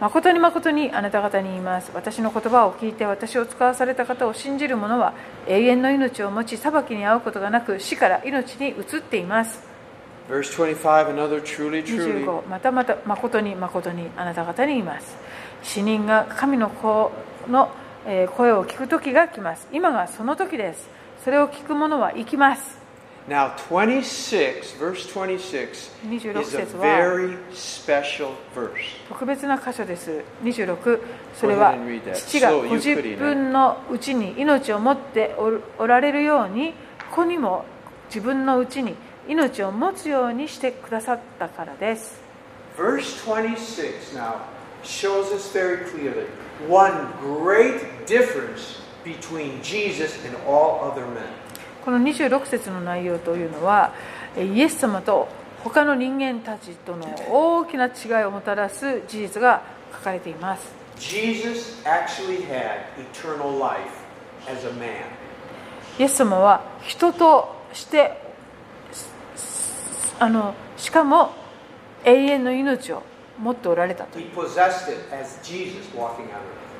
誠に誠にあなた方に言います私の言葉を聞いて私を使わされた方を信じる者は永遠の命を持ち裁きに遭うことがなく死から命に移っています Verse 25, another truly, truly. 25またまた誠に誠にあなた方に言います死人が神の子のえー声を聞く時が来ます今がその時ですそれを聞く者は生きます Now, 26, verse 26, 26 is a 節は very special verse. 特別な箇所です26それは.父が自.分のうちに命を持っておられるように子にも自分のうちに命を持つようにしてくださったからです。この26節の内容というのは、イエス様と他の人間たちとの大きな違いをもたらす事実が書かれています。イエス様は人としてあのしかも永遠の命を持っておられたと.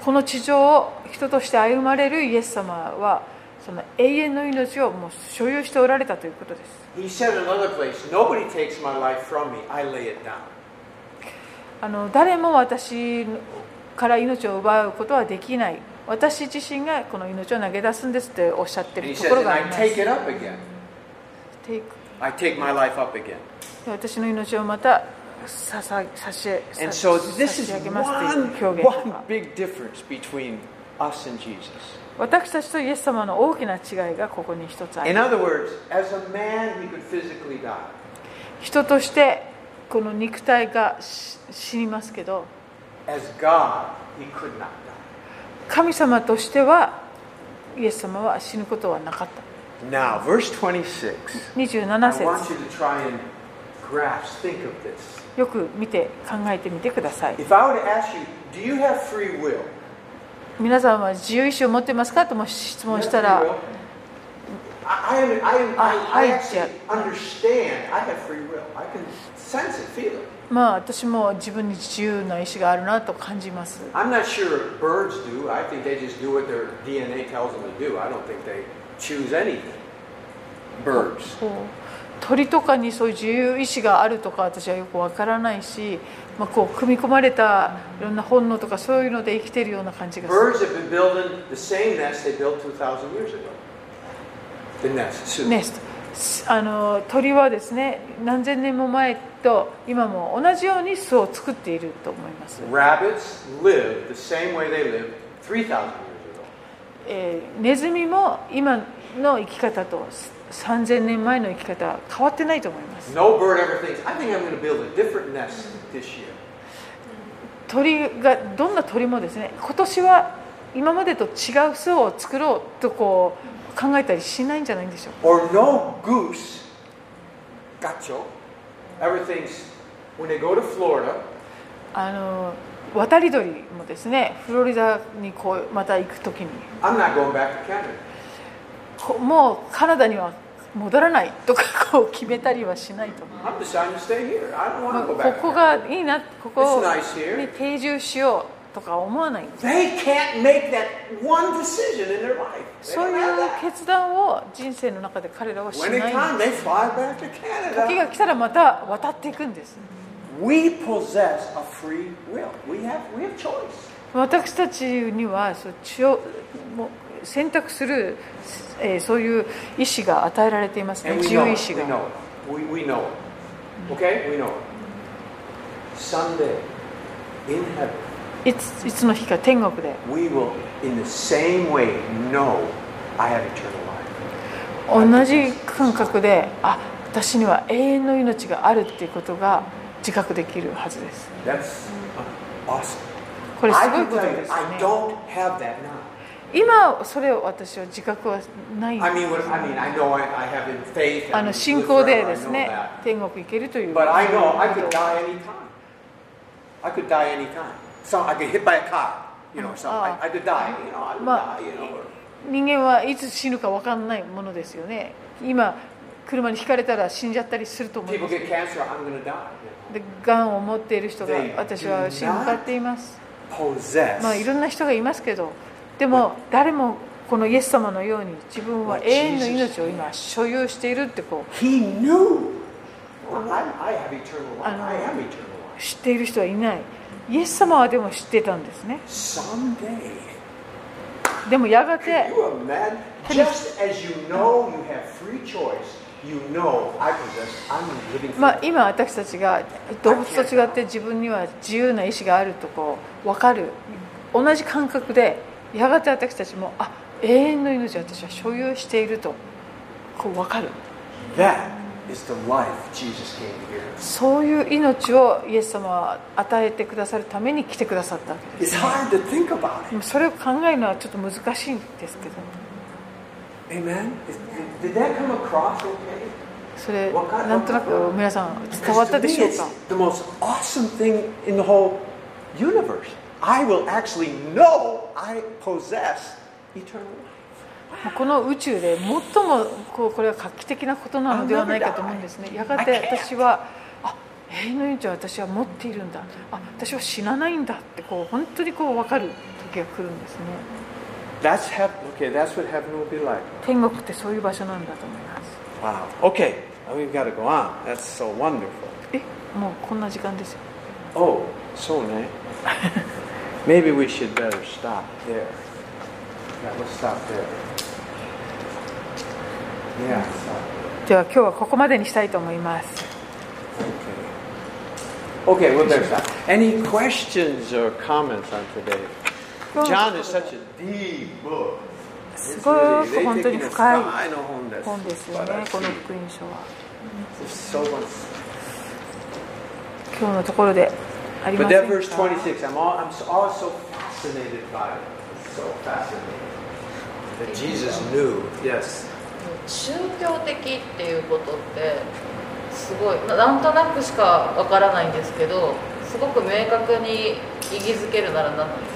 この地上を人として歩まれるイエス様はその永遠の命をもう所有しておられたということです.あの誰も私から命を奪うことはできない。私自身がこの命を投げ出すんですっておっしゃってるところがあります I take my life up again. 私の命をまた差し上げますという表現しす。So、one, one 私たちとイエス様の大きな違いがここに一つあります。Words, man, 人としてこの肉体が死にますけど、God, 神様としてはイエス様は死ぬことはなかった。Now, verse 26. 27 I 節 want you to try and grasp, think of this. よく見て考えてみてください If I were to ask you, do you have free will? 皆さんは自由意志を持ってますかとも質問したら I, I, I, I, Ah, I I actually understand I have free will. I can sense it, feel it. まあ私も自分に自由な意志があるなと感じます I'm not sure birds do. I think they just do what their DNA tells them to do. I don't think they 鳥とかにそういう自由意志があるとか私はよくわからないし、まあ、こう組み込まれたいろんな本能とかそういうので生きてるような感じがする。鳥はですね何千年も前と今も同じように巣を作っていると思います。えー、ネズミも今の生き方と3000年前の生き方は変わってないと思います。鳥がどんな鳥もですね、今年は今までと違う巣を作ろうとこう考えたりしないんじゃないんでしょう。あの渡り鳥もですねフロリダにこうまた行く時に。もうカナダには戻らないとかこう決めたりはしないと、ここがいいなここを、定住しようとか思わない。そういう決断を人生の中で彼らはしない時が来たらまた渡っていくんです、We possess a free will. We have, we have choice. 私たちには選択する、えーそういう意志が与えられていますね自由意 it. 志 We が know it. We, we know it. Okay? We know it. Someday, in heaven, いついつの日か天国で we will, in the same way, know I have eternal life. 同じ感覚であ私には永遠の命があるっていうことが自覚できるはずです。これすごいことです、今、それを私は自覚はないあの信仰でですね、天国行けるという。人間はいつ死ぬか分からないものですよね。今、車にひかれたら死んじゃったりすると思います。がんを持っている人が私は死に向かっています。まあいろんな人がいますけどでも誰もこのイエス様のように自分は永遠の命を今所有しているってこう知っている人はいない。イエス様はでも知ってたんですね。でもやがて you know I possess, I'm living for まあ今私たちが動物と違って自分には自由な意志があるとこう分かる同じ感覚でやがて私たちもあ永遠の命を私は所有しているとこう分かる.そういう命をイエス様は与えてくださるために来てくださったわけです.もそれを考えるのはちょっと難しいんですけどそれなんとなく皆さん伝わったで me, しょうか？the most awesome thing in the whole universe. I will actually know I possess eternal life. この宇宙で最もこうこれは画期的なことなのではないかと思うんですねやがて私はあ永遠の命を私は持っているんだあ私は死なないんだってこう本当にこう分かる時が来るんですね That's. Okay, that's what heaven will be like. 天国ってそういう場所なんだと思います Wow. Okay, we've got to go on. That's so wonderful. えもうこんな時間ですよ Oh, so ne. Maybe we should better stop there. Yeah, let's stop there. Yeah. stop. では今日はここまでにしたいと思います Okay. Okay, we'll better stop. Any questions or comments on today? 今日の John is such a deep book. すごく本当に深い本です。よねこの福音書は.今日のところでありま But せ that ん verse か 26, I'm, all, I'm so- always so fascinated by it. It's so fascinating. That Jesus knew. Yes. 宗教的っていうことってすごいななんとなくしかわからないんですけどすごく明確に意義づけるなら何なんですか？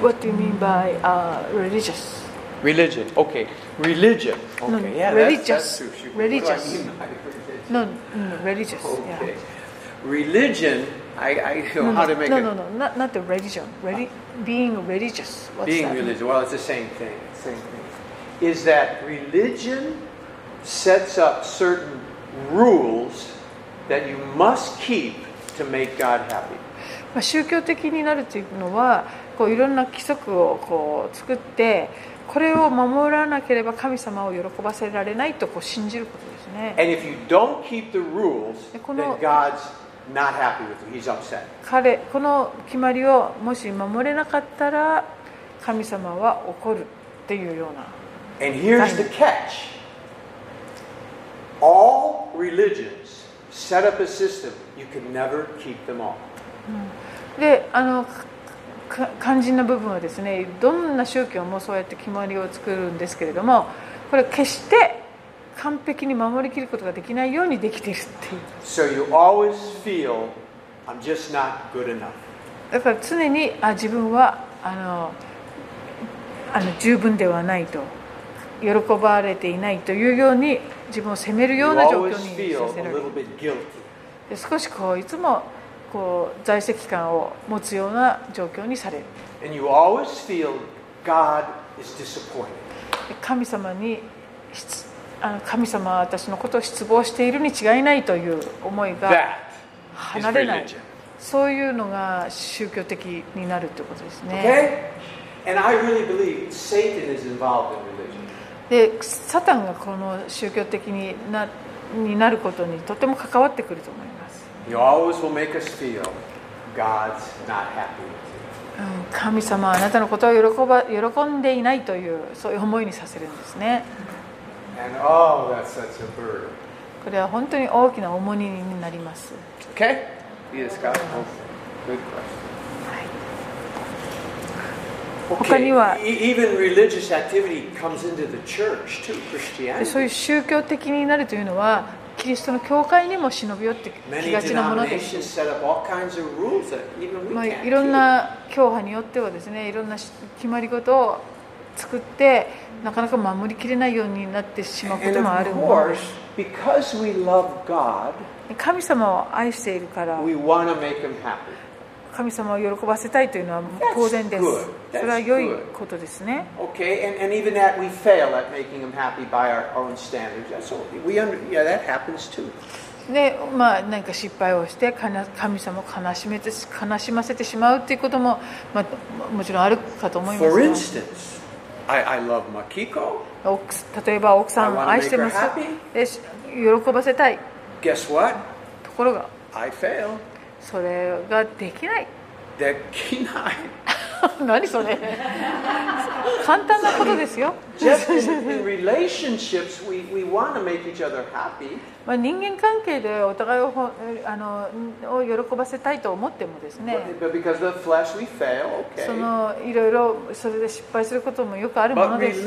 What do you mean by、uh, religious? Religion. Okay. Religion. Okay. No, yeah, religious. That's, that's true. Shoot, what do I Religious. mean by religion? No, no religious. Okay. Yeah. Religion, I, I don't know No, how no, to make no, it. no, no, not, not the religion. Reli- being religious. What's Being that? religious, well, it's the same thing. Same thing. Is that religion sets up certain rules that you must keep to make God happy. まあ、宗教的になるというのは こういろんな規則をこう作ってこれを守らなければ神様を喜ばせられないとこう信じることですね And if you don't keep the rules, Eh, then God's not happy with you. He's upset. 彼この決まりをもし守れなかったら神様は怒るっていうような And here's the catch all religions set up a system, you can never keep them all. であの肝心な部分はですねどんな宗教もそうやって決まりを作るんですけれどもこれ決して完璧に守りきることができないようにできているっていう。So you always feel, I'm just not good enough. だから常にあ自分はあのあの十分ではないと喜ばれていないというように自分を責めるような状況にさせられる。少しこういつもこう在籍感を持つような状況にされる神様に失あの神様は私のことを失望しているに違いないという思いが離れない.そういうのが宗教的になるということですね。Okay? And I really believe Satan is involved in religion. でサタンがこの宗教的になになることにとても関わってくると思います、神様はあなたのことを喜,ば喜んでいないというそういう思いにさせるんですね。これは本当に大きな重荷になります。他にはそういう宗教的になるというのはキリストの教会にも忍び寄ってきがちなものです。まあ、いろん.な教派によってはですねいろんなし決まり事を作ってなかなか守りきれないようになってしまうこともある。もので神様を愛しているから神様を喜ばせたいというのは当然です。それは良いことですね。で、まあ、何か失敗をして、神様を悲し,め悲しませてしまうということも、まあ、もちろんあるかと思います。例えば、奥さんを愛してます。喜ばせたい。ところが、I failed. それができない。できない。何それ。簡単なことですよ。人間関係でお互いを,あのを喜ばせたいと思ってもですね。いろいろそれで失敗することもよくあるものです。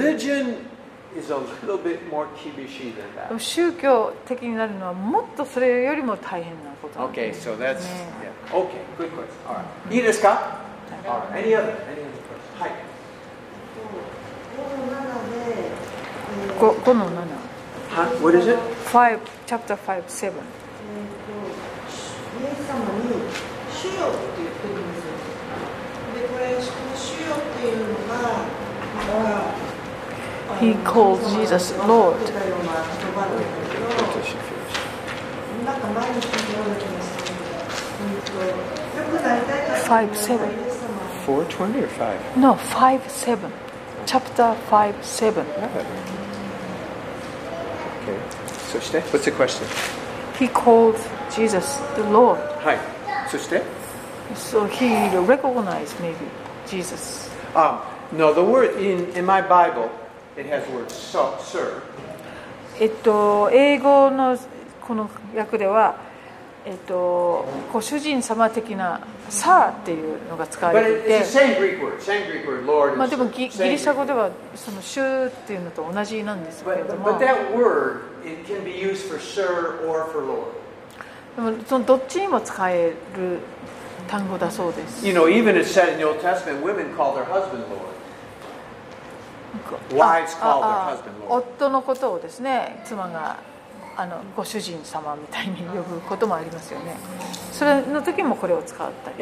宗教的になるのはもっとそれよりも大変なことなん Okay, です so that's Yeah. yeah. Okay, good question. All right. いいですか All right. Any other? Any other questions? はい。5 5, の7 Huh? What is it? 5 chapter 5 7えーとイエス様に「主よ」って言ってるんですよでこれこの「主よ」っていうのがなんか he called Jesus Lord. Five seven. Four twenty or five? No, five seven. Chapter five seven. Okay. So what's the question? He called Jesus the Lord. Hi. So So he recognized maybe Jesus. Um, no, the word in in my Bible えっと、英語のこの訳では、えっと、ご主人様的な「さ」っていうのが使われていて、まあ、でもギ,リシャ語では「その主」っていうのと同じなんですけれども。でもそのどっちにも使える単語だそうです。夫のことをですね妻があのご主人様みたいに呼ぶこともありますよね。それの時もこれを使ったり。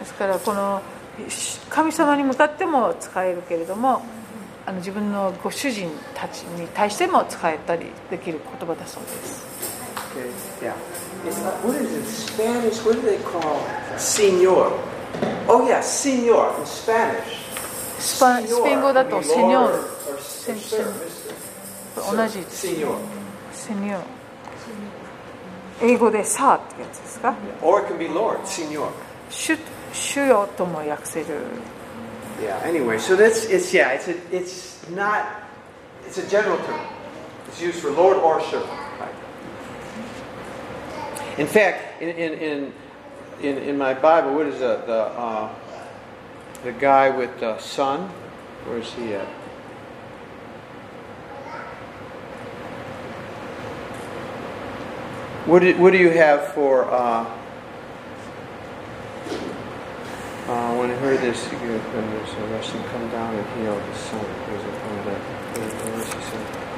ですからこの神様に向かっても使えるけれどもあの自分のご主人たちに対しても使えたりできる言葉だそうです。It's not, what is it in Spanish? What do they call senor? Oh yeah, senor in Spanish. スパスペイン語だと Senor セニョー or- ル or- or セ sir, セ mister. 同じです Senor. セニョール英語でサーってやつですか Or it can be Lord, senor. 主主よとも訳せる Yeah. Anyway, so that's it's yeah, it's a, it's not it's a general term. It's used for Lord or servant. In fact, in in in, in, my Bible, what is the the uh, the guy with the son? Where is he at? What do, what do you have for uh, uh, when I heard this, you when there's a Russian come down and heal the son. There's a one of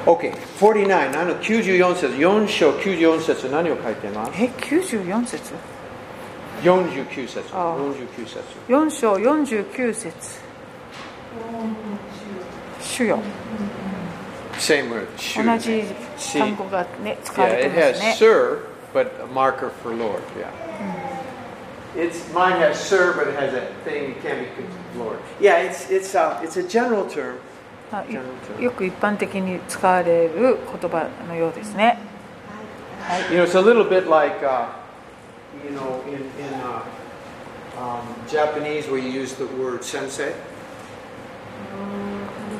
he say? Okay, 49. あの94節、4章94節、何を書いてますえ94節 ?49 節。ああ49節。 4章49節主よ Same word. 主同じ単語がね使わ Yeah, れ it てま has すね sir, but a marker for Lord. Yeah. It's mine has sir, but it has a thing you can't be confused, Lord. Yeah, it's it's a it's a general term. あよく一般的に使われる言葉のようですね You know, it's a little bit like uh, you know in in uh, um, Japanese where you use the word sensei.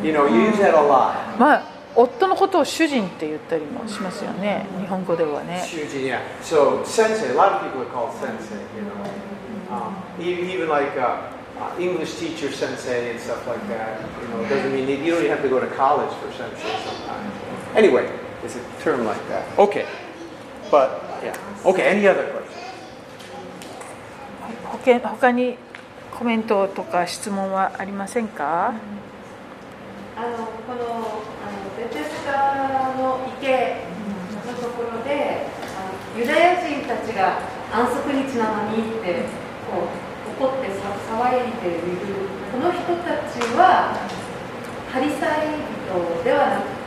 You know, you use that a lot. まあ夫のことを主人って言ったりもしますよね日本語ではね Shujin, yeah. So sensei, a lot of people are called sensei. You know, um, even like uh, uh, English teacher sensei and stuff like that. You know, doesn't mean you don't even have to go to college for sensei sometimes. Anyway, it's a term like that. Okay, but yeah. Okay. Any other questions? ほけ他にコメントとか質問はありませんかあのこのあのベテスタの池のところであのユダヤ人たちが安息日なのにってこう怒ってさ騒いでいるこの人たちはパリサイ人ではなく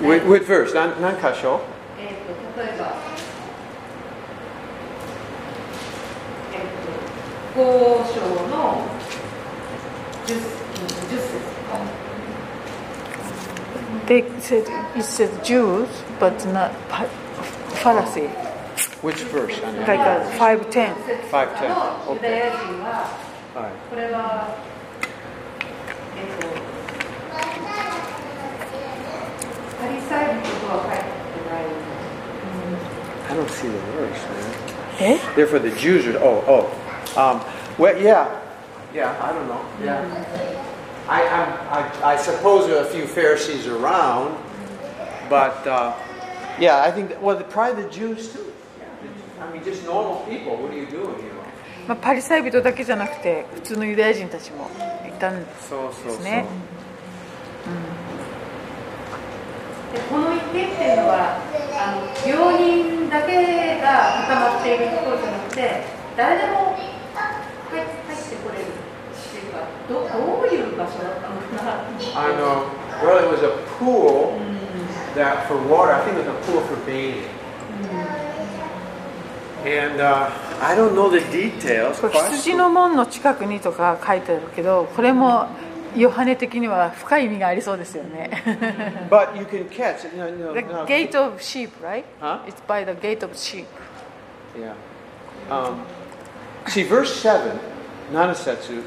What, what verse? Nan, nankasho? えー、と例えば、えー、と5章の 10, 10節 They said it says Jews but not Pharisee Which verse? Anya? like a 510 510. のユダヤ人は Alright. これは、えっ、と、パリサイ人とは書いてない。 I don't see the verse, man. え Therefore, the Jews are. Oh, oh. Um, well, yeah, yeah. I don't know. Yeah. I, I, I, I suppose there are a few Pharisees around, but uh, yeah, I think. That, well, probably the Jews too. まあ、パリサイ人だけじゃなくて普通のユダヤ人たちもいたんですね so. でこの池っていうのはあの病人だけが固まっているところじゃなくて誰でも入入ってこれるっていうかどどういう場所だったのかな？Well, it was a pool that for water. I think it was a pool for bathing. And uh, I don't know the details. これ羊の門の近くにとか書いてあるけどこれもヨハネ的には深い意味がありそうですよね But you can catch it. You know, you know, The you know, gate of sheep right? Huh? It's by the gate of sheep Yeah. Um, see, verse 7, Nanasetsu,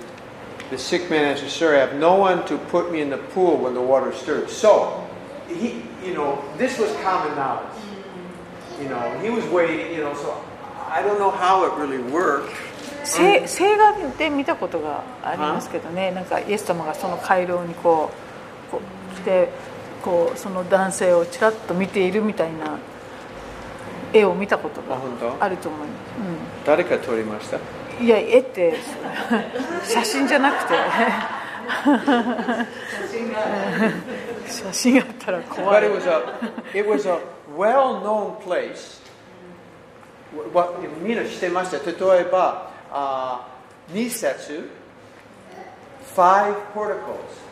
the sick man answered, Sir, I have no one to put me in the pool when the water stirs. So, he, you know, this was common knowledge. You know, he was waiting, you know, so I don't know how it really worked. せ聖画で見たことがありますけどね。なんかイエス様がその回廊にこうこう来てこうその男性をちらっと見ているみたいな絵を見たことがあると思います、誰か撮りました？うん、いや絵って 写真じゃなくて。写真 あったら怖 But い it was a, it was a well-known place. みんな知ってました。例えば、2節、5 porticles。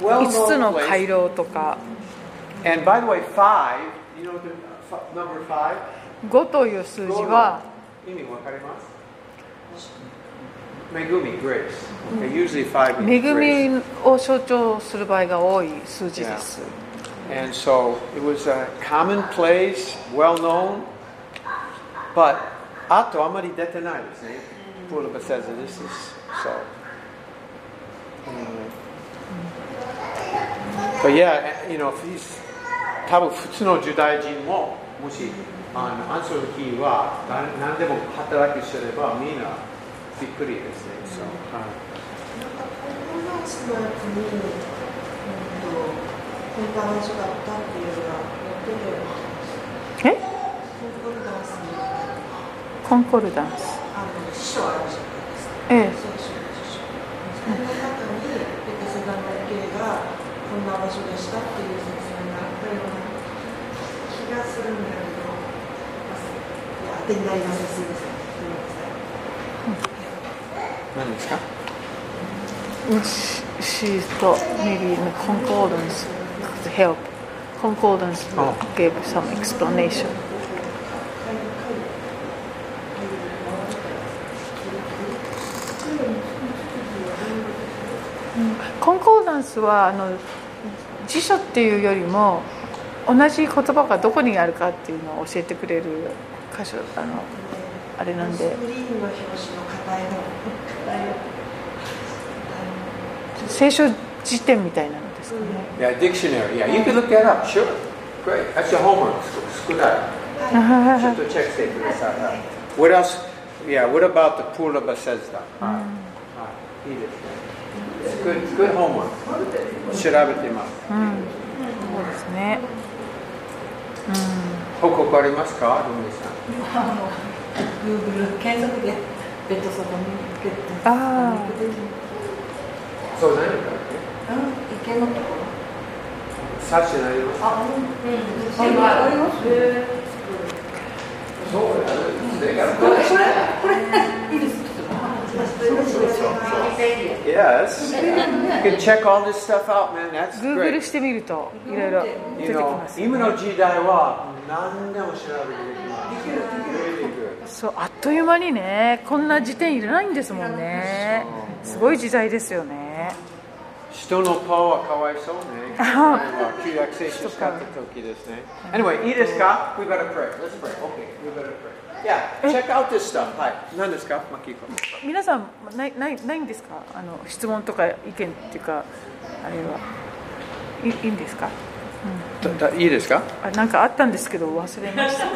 5つの回廊とか。5という数字は、恵みを象徴する場合が多い数字です。And so it was a common place, well known, but あとあまり出てないですね。プールバセザ this is so. Anyway. But yeah, you know, if he's 多分普通のユダヤ人ももしあのアンソロキーは何何でも働きすればみんなびっくりですね。So, はい コンパランスだったっていうのが載ってて、え？コンコルダンスに、コンコルダンス。あの、師匠あるじゃないですか。ええ。聖書の辞書。それの中に、ベテセダの家がこんな場所でしたっていう説明があったような気がするんだけど、いや当てになりません。すみません。すみません。何ですか She, she thought maybe in the concordance could help. Concordance Oh. gave some explanation. コンコーダンスはあの辞書っていうよりも同じ言葉がどこにあるかっていうのを教えてくれる箇所あのあれなんで聖書辞典みたいなのですかね。Yeah, dictionary. Yeah, you can look that up. Sure. Great. That's your homework. 少ない。ちょっとチェックしてください。はい What else? Yeah, what about the pool of Bethesda? はい。はい。いいですね。Good, good homework. 調べてます。うん、そうですね。報告ありますかどうでしたあの Google 検索でベッドソファに受けてあーそう何かね。うん池のとこ？ろサッシになります。あうんうんありますそうだね。だからこれこれいいですそうそうそう Yes. You can check all this stuff out, man. That's Google great. してみるといろいろ出てきます、今の時代は何でも調べてできます。そうあっという間にねこんな辞典いらないんですもんねすごい時代ですよね人の顔はかわいそうね。あ旧約聖書使った時ですね。Anyway, いいですか ?We better pray. Let's pray. Okay, we better pray. Yeah, check out this stuff. はい。何ですか？マキコ。皆さんないないないんですか？あの質問とか意見っていうかあれはいいいんですか？だだいいですか？あなんかあったんですけど忘れました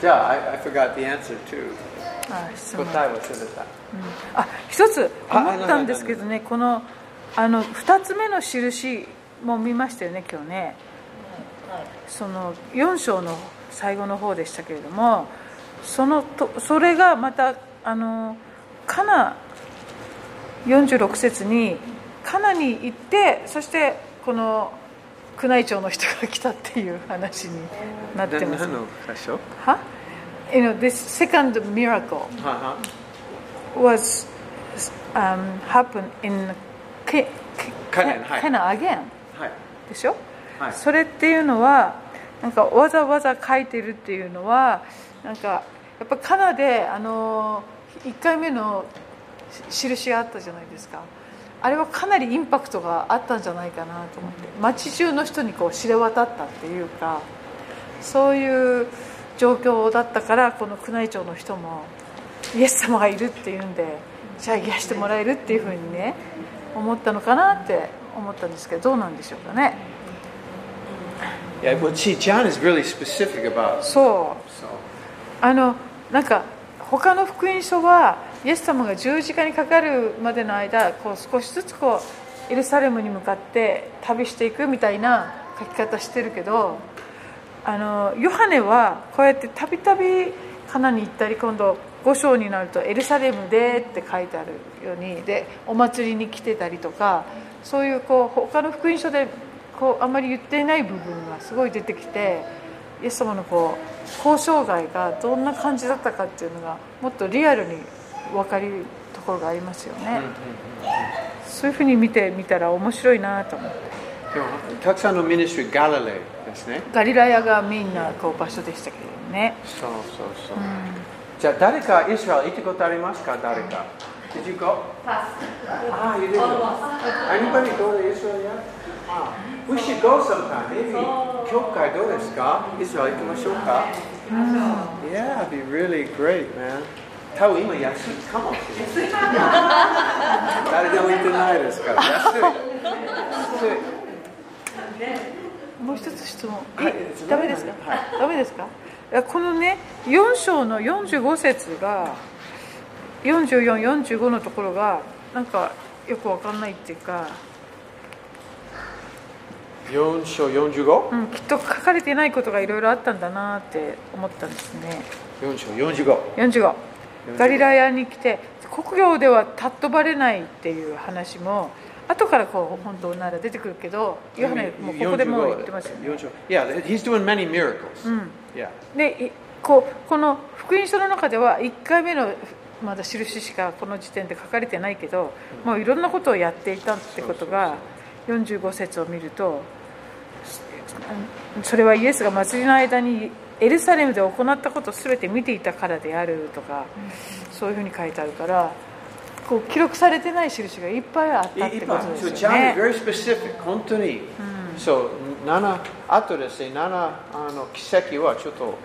じゃあ、I, I forgot the answer to あ質問答えを忘れた。あ一つあ思ったんですけどねこのあの2つ目の印も見ましたよね今日ね。その4章の最後の方でしたけれどもそのとそれがまたあのカナ46節にカナに行ってそしてこの宮内庁の人が来たっていう話になってます。何の箇所？は？You know, this second miracle was um, happened in Ca- Canaan, はい Canaan again. はい。でしょ、はいそれっていうのはなんかわざわざ書いてるっていうのはなんかやっぱカナであの1回目のし印があったじゃないですか。あれはかなりインパクトがあったんじゃないかなと思って。街中の人にこう知れ渡ったっていうかそういう状況だったからこの宮内庁の人もイエス様がいるっていうんでじゃあ癒してもらえるっていうふうにね思ったのかなって思ったんですけどどうなんでしょうかね Yeah, well, see, John is really specific about そう so. あのなんか他の福音書はイエス様が十字架にかかるまでの間こう少しずつこうエルサレムに向かって旅していくみたいな書き方してるけどあのヨハネはこうやってたびたびカナに行ったり今度5章になるとエルサレムでって書いてあるようにでお祭りに来てたりとかそういうこう他の福音書でこうあんまり言っていない部分がすごい出てきてイエス様のこう交渉外がどんな感じだったかっていうのがもっとリアルに分かるところがありますよね、そういうふうに見てみたら面白いなと思ってたくさんのミニストリーガリレイですねガリラヤがメインなこう場所でしたけどね、そうそうそう、じゃあ誰かイスラエル行ったことありますか？誰か Did you go? Ah, you did Anybody go to Israel yet? Ah, we should go sometime. Maybe 教会どうですか？イスラエル行きましょうか？Yeah, it'd be really great, man. 多分今安いかもしれない。誰でも行ってないですから。安い。安い。もう一つ質問、はい。えダメですか、はい。ダメですか？このね4章の45節が4445のところがなんかよくわかんないっていうか、4章 45?4 うん、きっと書かれてないことがいろいろあったんだなって思ったんですね。章45。45ガリラヤに来て国領では尊ばれないっていう話も後からこう本当なら出てくるけどヨハネもうここでもう言ってますよね、45 Yeah, he's doing many miracles. うん、Yeah. でいこうこの福音書の中では1回目のまだ印しかこの時点で書かれてないけどもういろんなことをやっていたってことが45節を見るとそれはイエスが祭りの間にエルサレムで行ったことを全て見ていたからであるとかそういうふうに書いてあるからこう記録されてない印がいっぱいあったってことです So よね is。very specific. 本当に。そう、7、あとですね、7あの奇跡はちょっと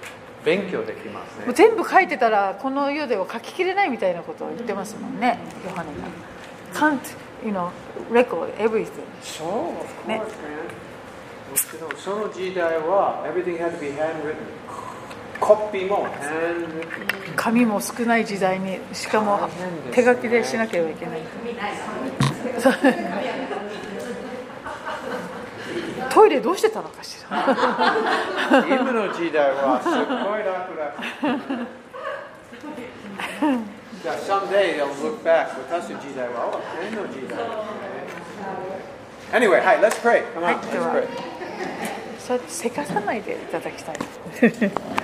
勉強できますね。全部書いてたらこの世では書ききれないみたいなことを言ってますもんね、ヨハネが。can't, you know, record everything. そう、of ね course, man. もちろんその時代は everything had to be handwritten. コピーも.紙も少ない時代に、しかも手書きでしなければいけない。トイレどうしてたのかしら？今の時代はすごい楽々。じゃあ、someday they'll look back 私の時代は、お、変の時代ですね。Anyway, はい、let's pray. Come はい on, で let's は pray. そうやってせかさないでいただきたい。